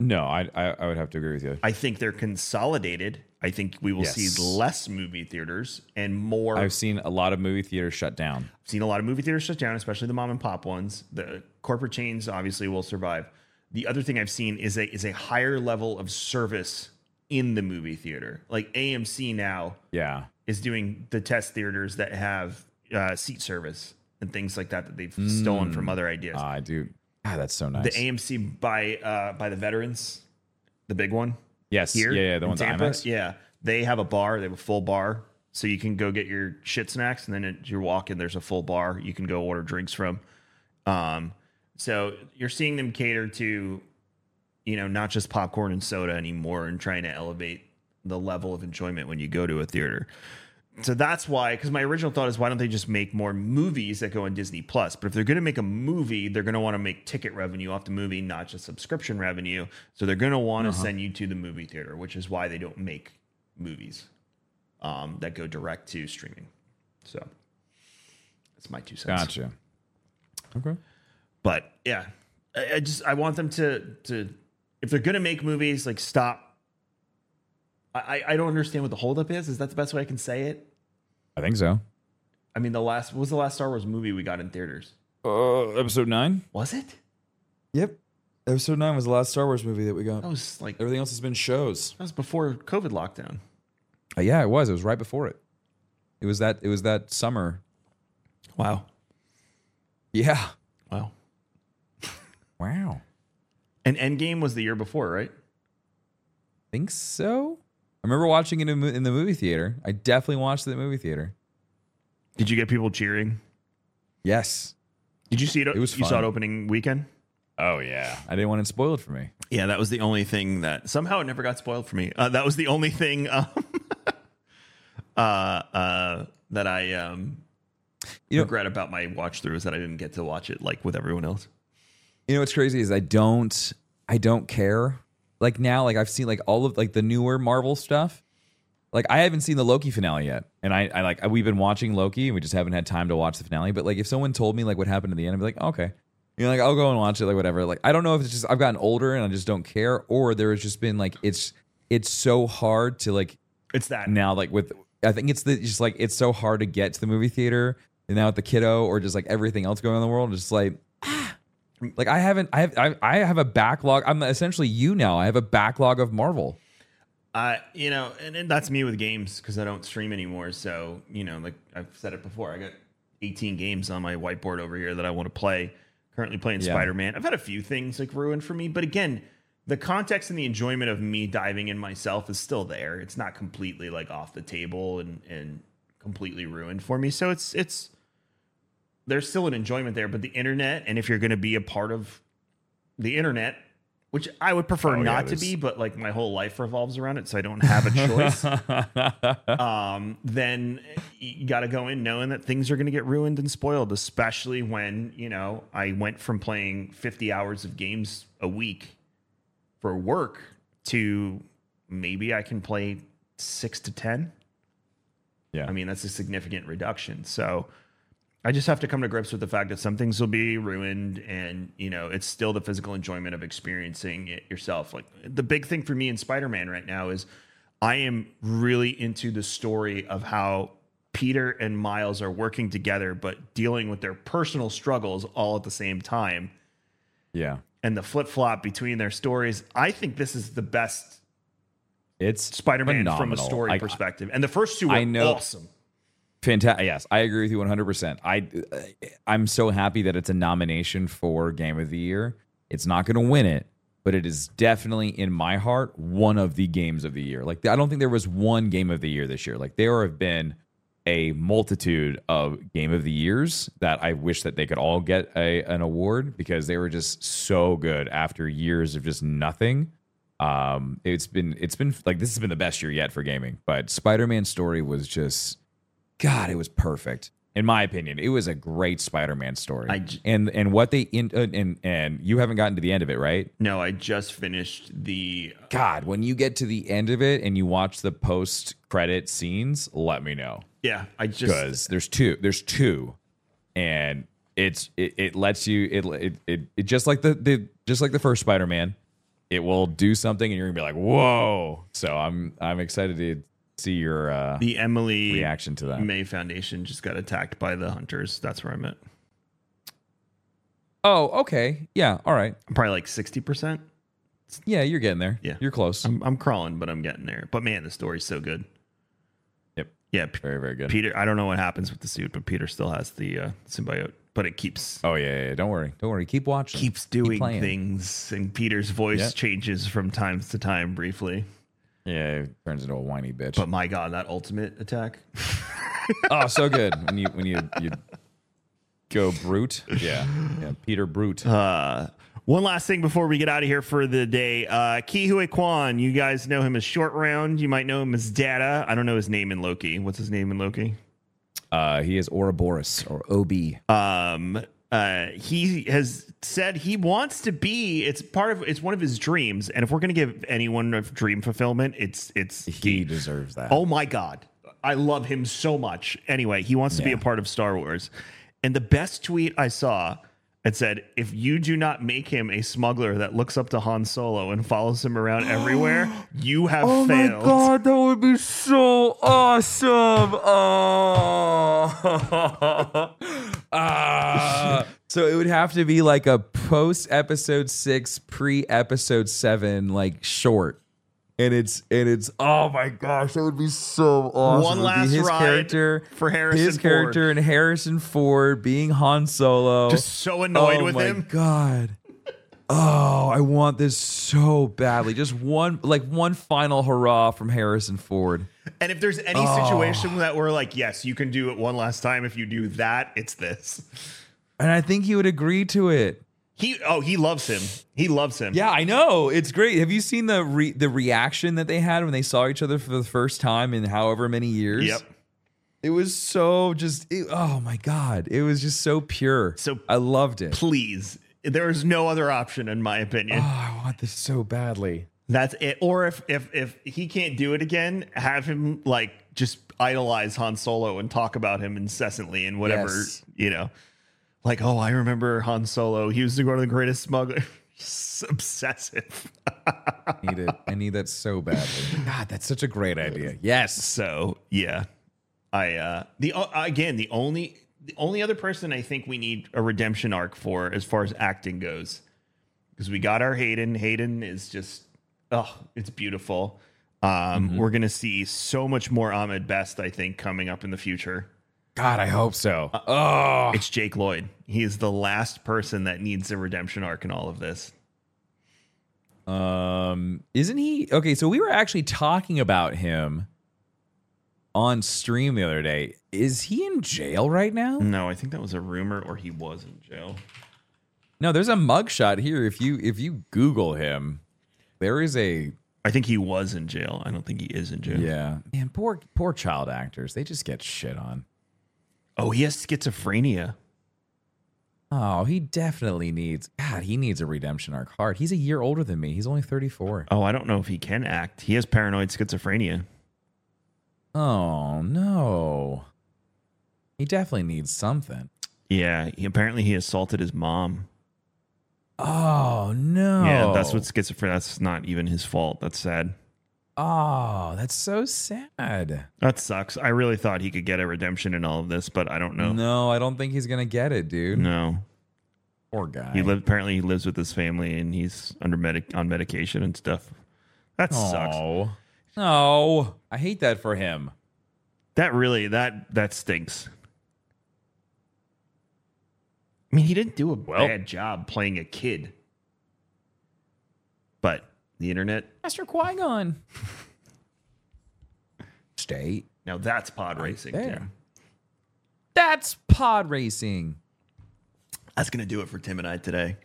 No, I, I I would have to agree with you. I think they're consolidated. I think we will Yes. see less movie theaters and more. I've seen a lot of movie theaters shut down. I've seen a lot of movie theaters shut down, especially the mom and pop ones. The corporate chains obviously will survive. The other thing I've seen is a is a higher level of service in the movie theater. Like AMC now Yeah. is doing the test theaters that have uh, seat service and things like that that they've stolen from other ideas. I do. Ah, that's so nice. the AMC by uh, by the veterans, the big one yes. here. yeah, yeah. The in ones at Tampa, IMAX. Yeah, they have a bar. They have a full bar, so you can go get your shit snacks, and then as you're walking, there's a full bar you can go order drinks from. Um, so you're seeing them cater to, you know, not just popcorn and soda anymore, and trying to elevate the level of enjoyment when you go to a theater. So that's why, because my original thought is, why don't they just make more movies that go on Disney Plus? But if they're going to make a movie, they're going to want to make ticket revenue off the movie, not just subscription revenue. So they're going to want to send you to the movie theater, which is why they don't make movies um, that go direct to streaming. So that's my two cents. Gotcha. Okay. But yeah, I, I just I want them to to if they're going to make movies, like stop. I I- I don't understand what the holdup is. Is that the best way I can say it? I think so. I mean, the last what was the last Star Wars movie we got in theaters? Uh, episode nine. Was it? Yep. Episode nine was the last Star Wars movie that we got. That was like Everything else has been shows. That was before COVID lockdown. Uh, yeah, it was. It was right before it. It was that. It was that summer. Wow, Yeah. wow. Wow. And Endgame was the year before, right? Think so. I remember watching it in, in the movie theater. I definitely watched it in the movie theater. Did you get people cheering? Yes. Did you see it? It was You saw it opening weekend. Oh yeah. I didn't want it spoiled for me. Yeah, that was the only thing that somehow it never got spoiled for me. Uh, that was the only thing um, uh, uh, that I um, You know- regret about my watch through is that I didn't get to watch it like with everyone else. You know what's crazy is I don't I don't care. Like now, like I've seen like all of like the newer Marvel stuff. Like I haven't seen the Loki finale yet, and I, I like we've been watching Loki, and we just haven't had time to watch the finale. But like if someone told me like what happened at the end, I'd be like, okay, you know, like I'll go and watch it, like whatever. Like I don't know if it's just I've gotten older and I just don't care, or there has just been like it's it's so hard to like It's that now like with I think it's the just like it's so hard to get to the movie theater and now with the kiddo or just like everything else going on in the world, it's just like. Like I haven't I have I, I have a backlog. I'm essentially you now. I have a backlog of Marvel. Uh, you know, and, and that's me with games because I don't stream anymore. So, you know, like I've said it before, I got 18 games on my whiteboard over here that I want to play. Currently playing Yeah. Spider Man. I've had a few things like ruined for me, but again, the context and the enjoyment of me diving in myself is still there. It's not completely like off the table and and completely ruined for me. So it's it's there's still an enjoyment there, but the internet and if you're going to be a part of the internet which I would prefer Oh, yeah, not to be, but like my whole life revolves around it, so I don't have a choice. um, then you got to go in knowing that things are going to get ruined and spoiled, especially when you know I went from playing 50 hours of games a week for work to maybe I can play six to 10. Yeah. I mean, that's a significant reduction. So I just have to come to grips with the fact that some things will be ruined and, you know, it's still the physical enjoyment of experiencing it yourself. Like the big thing for me in Spider Man right now is I am really into the story of how Peter and Miles are working together, but dealing with their personal struggles all at the same time yeah. and the flip flop between their stories. I think this is the best It's Spider Man from a story I- perspective. And the first two were I know- awesome. Fantastic. Yes, I agree with you 100%. I I'm so happy that it's a nomination for Game of the Year. It's not going to win it, but it is definitely in my heart one of the games of the year. Like I don't think there was one game of the year this year. Like there have been a multitude of game of the years that I wish that they could all get a an award because they were just so good after years of just nothing. Um, it's been it's been like this has been the best year yet for gaming. But Spider-Man story was just God, it was perfect in my opinion. It was a great Spider-Man story. I j- and and what they in uh, and and you haven't gotten to the end of it, right? No, I just finished the God, when you get to the end of it and you watch the post-credit scenes, let me know yeah, I just because there's two. There's two, and it's it, it lets you it, it it it just like the the just like the first Spider-Man, it will do something and you're gonna be like whoa. So I'm I'm excited to see your uh, the Emily reaction to that. May Foundation just got attacked by the hunters. That's where I'm at. Oh, okay, yeah, all right, I'm probably like sixty percent. yeah, you're getting there. Yeah. you're close. I'm I'm crawling, but I'm getting there. But man, the story's so good. yep, Yeah, P- very very good. Peter. I don't know what happens with the suit, but Peter still has the uh, symbiote. But it keeps Oh yeah, yeah, don't worry, don't worry. Keep watching. keeps doing playing. things, and Peter's voice Yep. changes from time to time briefly. Yeah, it turns into a whiny bitch. But my God, that ultimate attack. oh, so good when you when you you go brute. Yeah, yeah. Peter Brute. Uh, one last thing before we get out of here for the day. Uh, Ke Huy Quan, you guys know him as Short Round. You might know him as Data. I don't know his name in Loki. What's his name in Loki? Uh, he is Ouroboros or OB. Um, uh, he has said he wants to be. It's part of. It's one of his dreams. And if we're gonna give anyone a dream fulfillment, it's it's He deserves that. Oh my god, I love him so much. Anyway, he wants to be a part of Star Wars. And the best tweet I saw it said, "If you do not make him a smuggler that looks up to Han Solo and follows him around everywhere, you have Oh failed." Oh my god, that would be so awesome! Oh, Ah. so it would have to be like a post episode six, pre episode seven, like short, and it's and it's oh my gosh, that would be so awesome. One It would be last his ride character for Harrison his Ford. character and Harrison Ford being Han Solo, Just so annoyed with him. oh with my him. God. Oh, I want this so badly. Just one, like one final hurrah from Harrison Ford. And if there's any Oh. situation that we're like, "Yes, you can do it one last time," if you do that, it's this. And I think he would agree to it. He oh, he loves him. He loves him. Yeah, I know. It's great. Have you seen the re- the reaction that they had when they saw each other for the first time in however many years? Yep. It was so just it- oh my god. It was just so pure. So- I loved it. Please, there is no other option, in my opinion. Oh, I want this so badly. That's it. Or if if if he can't do it again, have him like just idolize Han Solo and talk about him incessantly and whatever Yes. you know. Like, oh, I remember Han Solo. He was one of the greatest smugglers. Obsessive. I need it. I need that so badly. God, that's such a great idea. Yes. So yeah, I uh the uh, again the only the only other person I think we need a redemption arc for as far as acting goes, because we got our Hayden. Hayden is just oh, it's beautiful. Um, We're gonna see so much more Ahmed Best, I think, coming up in the future. God, I hope so. Oh, It's Jake Lloyd. He is the last person that needs a redemption arc in all of this. Um, isn't he okay? So we were actually talking about him on stream the other day. Is he in jail right now? No, I think that was a rumor, or he was in jail. No, there's a mugshot here. If you if you Google him, there is a I think he was in jail. I don't think he is in jail. yeah. Man, poor poor child actors. They just get shit on. Oh, he has schizophrenia. Oh, he definitely needs. God, he needs a redemption arc hard. He's a year older than me. He's only 34. Oh, I don't know if he can act. He has paranoid schizophrenia. Oh no. He definitely needs something. Yeah, he, apparently he assaulted his mom. Oh no. Yeah, that's what schizophrenia. That's not even his fault. That's sad. Oh, that's so sad. That sucks. I really thought he could get a redemption in all of this, but I don't know. No, I don't think he's gonna get it, dude. No. Poor guy. He lived apparently he lives with his family and he's under medic on medication and stuff. That sucks. Oh. No. I hate that for him. That really that that stinks. I mean, he didn't do a Well- bad job playing a kid. But the internet, Master Qui Gon. State. now that's pod racing. there. Tim. That's pod racing. That's gonna do it for Tim and I today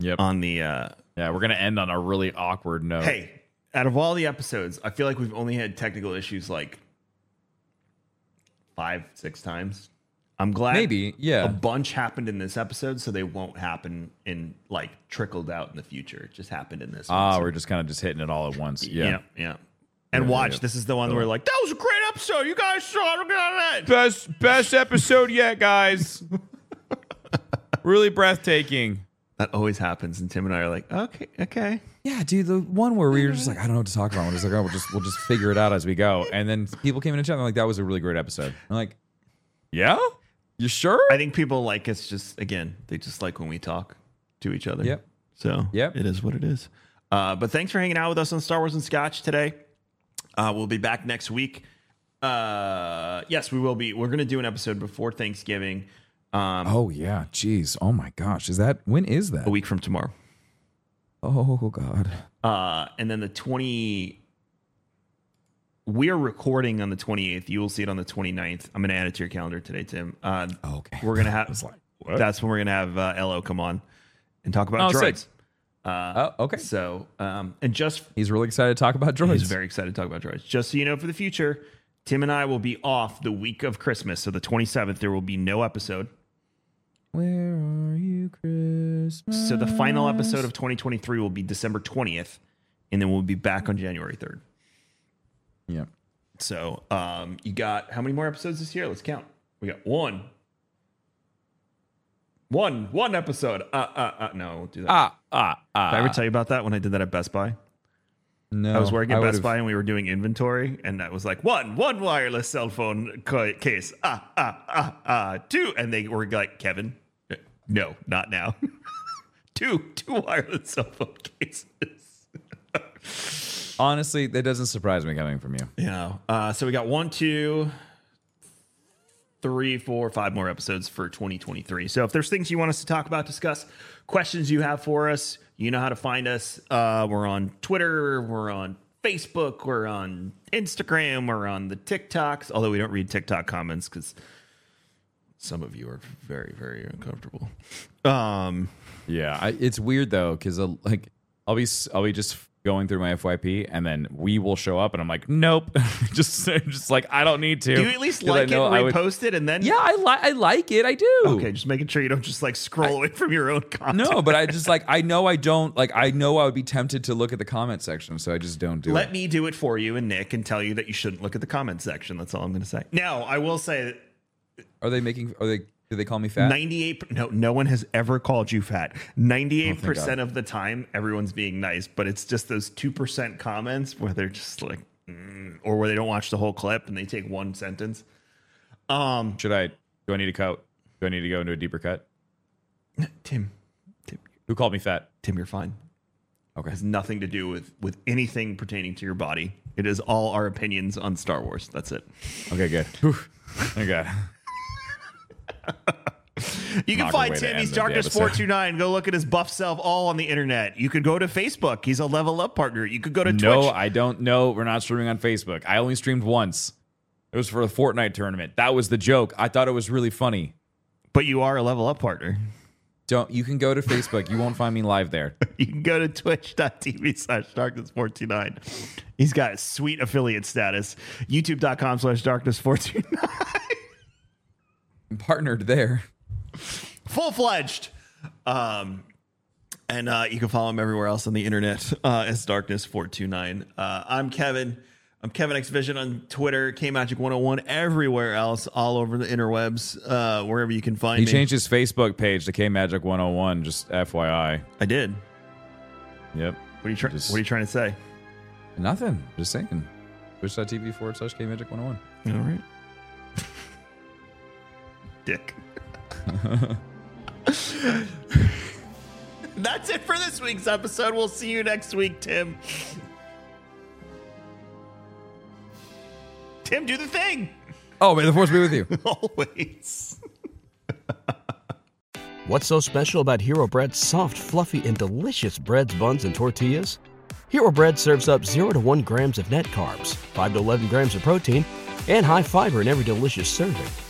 Yep. on the uh yeah, we're gonna end on a really awkward note. Hey, out of all the episodes, I feel like we've only had technical issues like five, six times. I'm glad Maybe, yeah. a bunch happened in this episode, so they won't happen in like trickled out in the future. It just happened in this Ah, one. we're just kind of just hitting it all at once. Yeah. yeah, yeah. And Yeah, watch, yeah. this is the one where like that was a great episode. You guys saw it. Best best episode yet, guys. really breathtaking. That always happens, and Tim and I are like, okay, okay. Yeah, dude, the one where we were just like, I don't know what to talk about. We're just like, oh, we'll just we'll just figure it out as we go. And then people came in and chat and they're like, that was a really great episode. I'm like, yeah, you sure? I think people like us just again, they just like when we talk to each other. Yep. So Yep. it is what it is. Uh, but thanks for hanging out with us on Star Wars and Scotch today. Uh, we'll be back next week. Uh, yes, we will be. We're going to do an episode before Thanksgiving, um, oh yeah, jeez. Oh my gosh, is that when is that? a week from tomorrow. Oh god. Uh, and then the 20. We are recording on the 28th. You will see it on the 29th. I'm going to add it to your calendar today, Tim. Uh, Okay. We're going to have. like? That's when we're going to have uh, LO come on and talk about Oh, droids. Uh, Oh, okay. So, um, and just He's really excited to talk about droids. He's very excited to talk about droids. Just so you know, for the future, Tim and I will be off the week of Christmas. So the 27th, there will be no episode. Where are you, Christmas? So the final episode of 2023 will be December 20th, and then we'll be back on January 3rd. Yeah. So um, you got how many more episodes this year? Let's count. We got one. One, one episode. Uh, uh, uh, no, I won't do that. Ah, ah, ah. Did I ever tell you about that when I did that at Best Buy? no, I was working at Best would've- Buy and we were doing inventory, and that was like one, one wireless cell phone case, ah, ah, ah, ah, two, and they were like, Kevin, no, not now, two, two wireless cell phone cases. Honestly, that doesn't surprise me coming from you. Know, uh, so we got one, two, three, four, five more episodes for 2023. So if there's things you want us to talk about, discuss, questions you have for us, you know how to find us. Uh, we're on Twitter, we're on Facebook, we're on Instagram, we're on the TikToks, although we don't read TikTok comments because some of you are very, very uncomfortable. Um, Yeah, I, it's weird though because like I'll be s- I'll be just going through my FYP and then we will show up and I'm like, nope, just just like I don't need to. do you at least 'Cause I like it, know I would- repost it, and then Yeah, I like I like it. I do. Okay, just making sure you don't just like scroll away from your own content. No, but I just like I know I don't like I know I would be tempted to look at the comment section, so I just don't do Let it. Let me do it for you and Nick and tell you that you shouldn't look at the comment section. That's all I'm going to say. Now, I will say Are they making? Are they? Do they call me fat? 98 no no one has ever called you fat. 98% of the time everyone's being nice, but it's just those 2% comments where they're just like mm, or where they don't watch the whole clip and they take one sentence. Um Should I? Do I need a coat? Do I need to go into a deeper cut? Tim Tim Who called me fat? Tim you're fine. Okay. It has nothing to do with with anything pertaining to your body. It is all our opinions on Star Wars. That's it. Okay, good. Whew. Oh god. You can find way to Tim. He's Darkness four two nine. Go look at his buff self all on the internet. You could go to Facebook. He's a level up partner. You could go to Twitch. No, Twitch. I don't know. We're not streaming on Facebook. I only streamed once. It was for the Fortnite tournament. That was the joke. I thought it was really funny. but you are a level up partner. Don't you can go to Facebook. You won't find me live there. You can go to twitch.tv slash darkness429. He's got sweet affiliate status. YouTube.com slash darkness429. Partnered there. Full fledged. Um, and uh, you can follow him everywhere else on the internet uh, as Darkness429. Uh, I'm Kevin. I'm Kevin X Vision on Twitter, KMagic101, everywhere else, all over the interwebs, uh, wherever you can find He me. changed his Facebook page to K Magic 101. Just FYI. I did. Yep. What are you, try- Just- what are you trying to say? Nothing. Just saying. Twitch.tv forward slash K Magic 101. All right. Dick. That's it for this week's episode. We'll see you next week, Tim. Tim, do the thing. Oh, may the force be with you. Always. What's so special about Hero Bread's soft, fluffy, and delicious breads, buns, and tortillas? Hero Bread serves up 0 to 1 grams of net carbs, 5 to 11 grams of protein, and high fiber in every delicious serving.